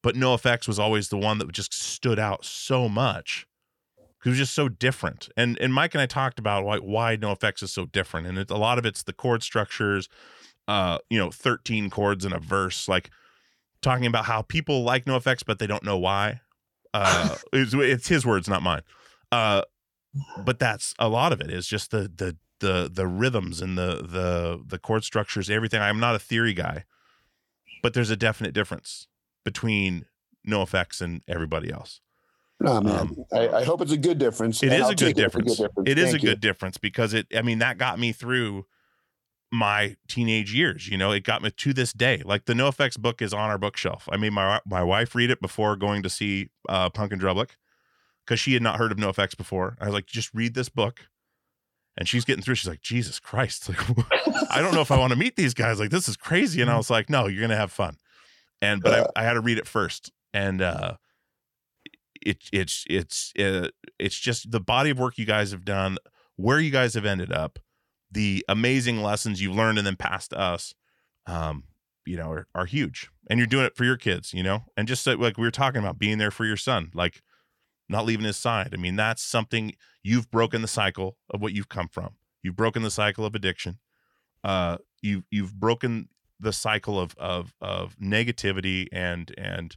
But NOFX was always the one that just stood out so much because It was just so different, and and Mike and I talked about why why NOFX is so different, and it, a lot of it's the chord structures, uh, you know, thirteen chords in a verse, like talking about how people like NOFX, but they don't know why. Uh, it's, it's his words, not mine. Uh, but that's a lot of it is just the the the the rhythms and the the the chord structures, everything. I'm not a theory guy, but there's a definite difference between NOFX and everybody else. Oh man, Um, I, I hope it's a good difference. It is and is I'll a good take it as difference. difference. It is a you. good difference because it. I mean, that got me through my teenage years. You know, it got me to this day. Like the NOFX book is on our bookshelf. I made my my wife read it before going to see uh, Punk in Drublic because she had not heard of NOFX before. I was like, just read this book. And she's getting through. She's like, Jesus Christ! Like, I don't know if I want to meet these guys. Like, this is crazy. And I was like, No, you're gonna have fun. And but I, I had to read it first, and uh, it it's it's uh, it's just the body of work you guys have done, where you guys have ended up, the amazing lessons you've learned and then passed to us, um, you know, are, are huge. And you're doing it for your kids, you know, and just like, like we were talking about being there for your son, like not leaving his side. I mean, that's something you've broken the cycle of what you've come from. You've broken the cycle of addiction. Uh, you you've broken the cycle of of of negativity and and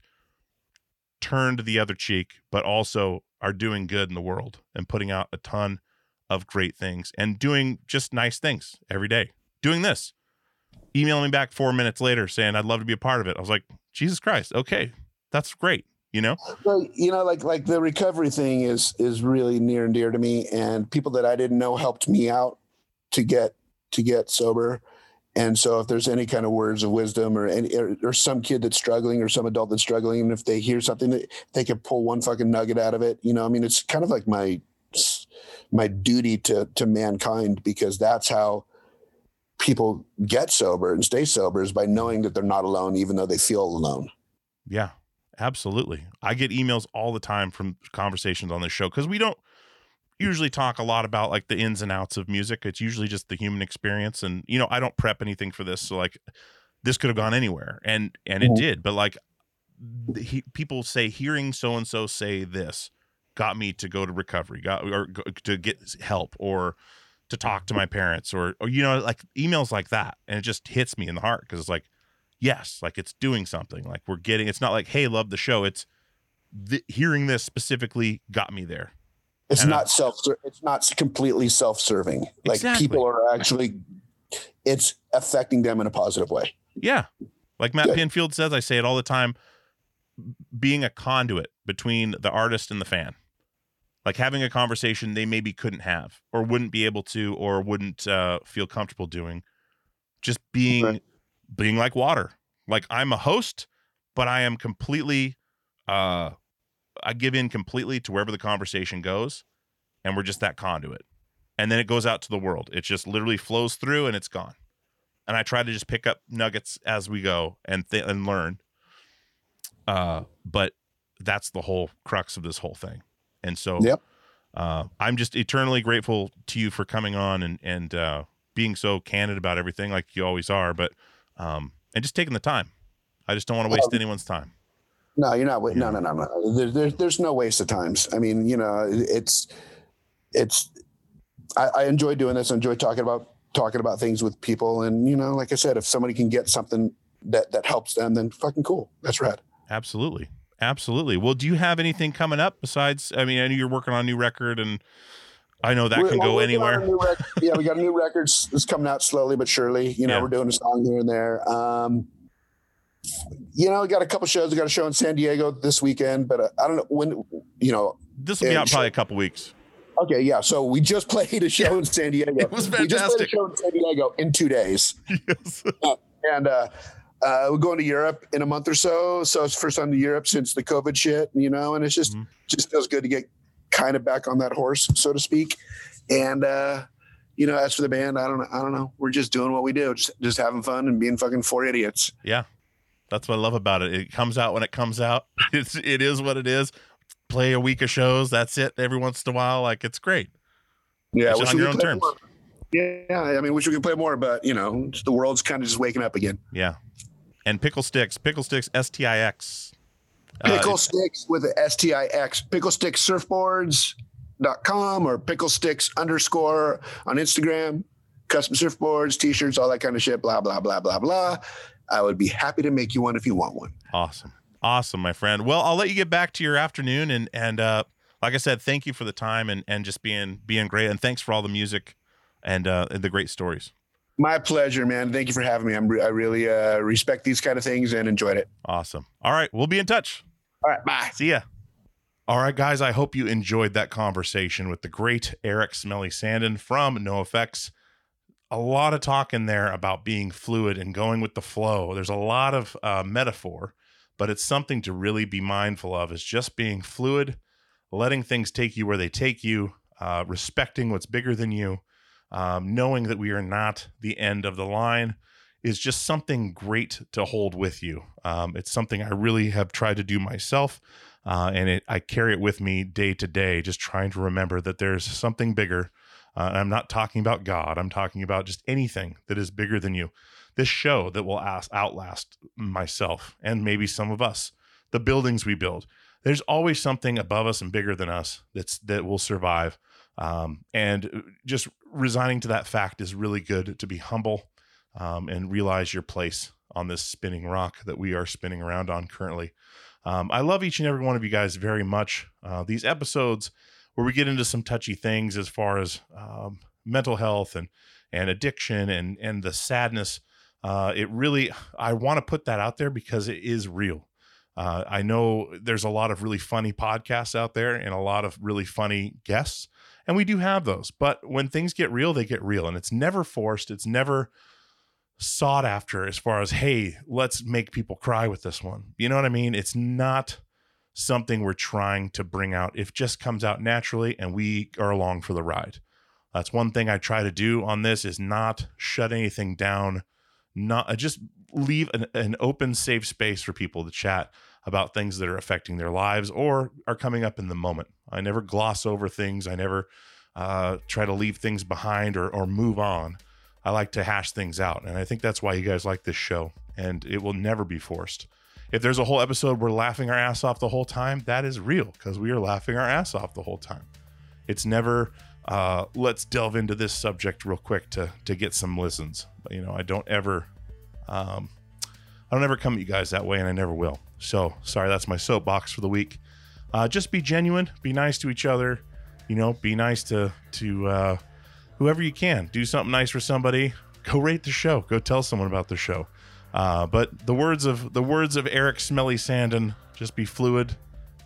turned the other cheek, but also are doing good in the world and putting out a ton of great things and doing just nice things every day. Doing this, emailing me back four minutes later saying I'd love to be a part of it. I was like, Jesus Christ, okay, that's great. You know, Well, you know, like like the recovery thing is is really near and dear to me, and people that I didn't know helped me out to get to get sober. And so, if there's any kind of words of wisdom, or any or, or some kid that's struggling, or some adult that's struggling, and if they hear something that they can pull one fucking nugget out of it, you know, I mean, it's kind of like my my duty to to mankind because that's how people get sober and stay sober is by knowing that they're not alone, even though they feel alone. Yeah, absolutely. I get emails all the time from conversations on this show because we don't usually talk a lot about like the ins and outs of music. It's usually just the human experience, and you know, I don't prep anything for this, so like this could have gone anywhere, and and it Mhm. did. But like, he, people say hearing so and so say this got me to go to recovery, got or to get help, or to talk to my parents, or or you know, like emails like that, and it just hits me in the heart because it's like yes like it's doing something like we're getting it's not like hey love the show it's th- hearing this specifically got me there It's And, not self. It's not completely self-serving. Like Exactly. people are actually, it's affecting them in a positive way. yeah like matt Good. pinfield says i say it all the time being a conduit between the artist and the fan. Like having a conversation they maybe couldn't have or wouldn't be able to or wouldn't uh, feel comfortable doing. Just being Right. being like water. Like i'm a host but i am completely uh i give in completely to wherever the conversation goes and we're just that conduit. And then it goes out to the world. It just literally flows through and it's gone. And i try to just pick up nuggets as we go and th- and learn. Uh but that's the whole crux of this whole thing and so Yep. uh i'm just eternally grateful to you for coming on and and uh being so candid about everything like you always are but um and just taking the time i just don't want to waste anyone's time No, you're not. No, no, no, no. There, there, there's no waste of times. I mean, you know, it's, it's. I, I enjoy doing this. I enjoy talking about talking about things with people, and you know, like I said, if somebody can get something that that helps them, then fucking cool. That's rad. Absolutely. Absolutely. Well, do you have anything coming up besides? I mean, I know you're working on a new record, and I know that We're- can go working on a anywhere. rec- yeah, we got a new record It's coming out slowly but surely. You know, Yeah. we're doing a song here and there. Um, you know, we got a couple shows. We got a show in San Diego this weekend, but uh, I don't know when. You know, This will be out probably a couple weeks. okay, yeah. So we just played a show in San Diego. It was We just played a fantastic. show in San Diego in two days, yes. and uh, uh, we're going to Europe in a month or so. So it's first time to Europe since the COVID shit, you know, and it's just Mhm. just feels good to get kind of back on that horse, so to speak. And uh, you know, as for the band, I don't know. I don't know. We're just doing what we do, just just having fun and being fucking four idiots. Yeah. That's what I love about it. It comes out when it comes out. It's it is what it is. Play a week of shows. That's it. Every once in a while, like it's great. Yeah, It's on your own terms. more. Yeah, I mean, wish we could play more, but you know, the world's kind of just waking up again. Yeah. And Pickle Stix, Pickle Stix, S T I X. Uh, Pickle Stix with S-T-I-X. Pickle Stix surfboards.com or Pickle Stix underscore on Instagram. Custom surfboards, t-shirts, all that kind of shit. Blah blah blah blah blah. I would be happy to make you one if you want one. Awesome. Awesome, my friend. Well, I'll let you get back to your afternoon and and uh like I said, thank you for the time and and just being being great and thanks for all the music and uh and the great stories. My pleasure, man. Thank you for having me. I'm re- I really uh, respect these kind of things and enjoyed it. Awesome. All right, we'll be in touch. All right, bye. See ya. All right, guys. I hope you enjoyed that conversation with the great Erik Smelly Sandin from NOFX. A lot of talk in there about being fluid and going with the flow. There's a lot of uh, metaphor, but it's something to really be mindful of. Is just being fluid, letting things take you where they take you, uh, respecting what's bigger than you, um, knowing that we are not the end of the line is just something great to hold with you. Um, it's something I really have tried to do myself, uh, and it, I carry it with me day to day, just trying to remember that there's something bigger. Uh, I'm not talking about God. I'm talking about just anything that is bigger than you. This show that will ask, outlast myself and maybe some of us. The buildings we build. There's always something above us and bigger than us that's that will survive. Um, and just resigning to that fact is really good to be humble um, and realize your place on this spinning rock that we are spinning around on currently. Um, I love each and every one of you guys very much. Uh, these episodes where we get into some touchy things as far as um, mental health and and addiction and and the sadness. Uh, it really, I want to put that out there because it is real. Uh, I know there's a lot of really funny podcasts out there and a lot of really funny guests, and we do have those. But when things get real, they get real, and it's never forced. It's never sought after as far as hey, let's make people cry with this one. You know what I mean? It's not something we're trying to bring out. It just comes out naturally, and we are along for the ride. That's one thing I try to do on this is not shut anything down, not uh, just leave an, an open, safe space for people to chat about things that are affecting their lives or are coming up in the moment. I never gloss over things. I never uh, try to leave things behind or, or move on. I like to hash things out. And I think that's why you guys like this show. And it will never be forced. If there's a whole episode we're laughing our ass off the whole time, that is real because we are laughing our ass off the whole time. It's never uh, let's delve into this subject real quick to to get some listens. You know, I don't ever um, I don't ever come at you guys that way, and I never will. So sorry, that's my soapbox for the week. Uh, just be genuine, be nice to each other. You know, be nice to to uh, whoever you can. Do something nice for somebody. Go rate the show. Go tell someone about the show. Uh, but the words of the words of Erik Smelly Sandin, just be fluid.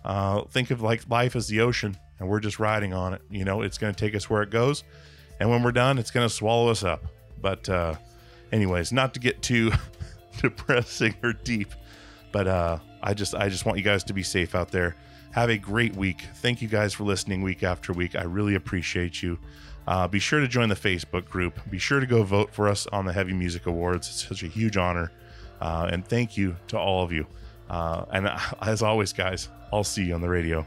Uh, think of like life as the ocean, and we're just riding on it. You know, it's going to take us where it goes, and when we're done, it's going to swallow us up. But uh, anyways, not to get too depressing or deep, but uh, I just I just want you guys to be safe out there. Have a great week. Thank you guys for listening week after week. I really appreciate you. Uh, be sure to join the Facebook group. Be sure to go vote for us on the Heavy Music Awards. It's such a huge honor. Uh, and thank you to all of you. Uh, and as always, guys, I'll see you on the radio.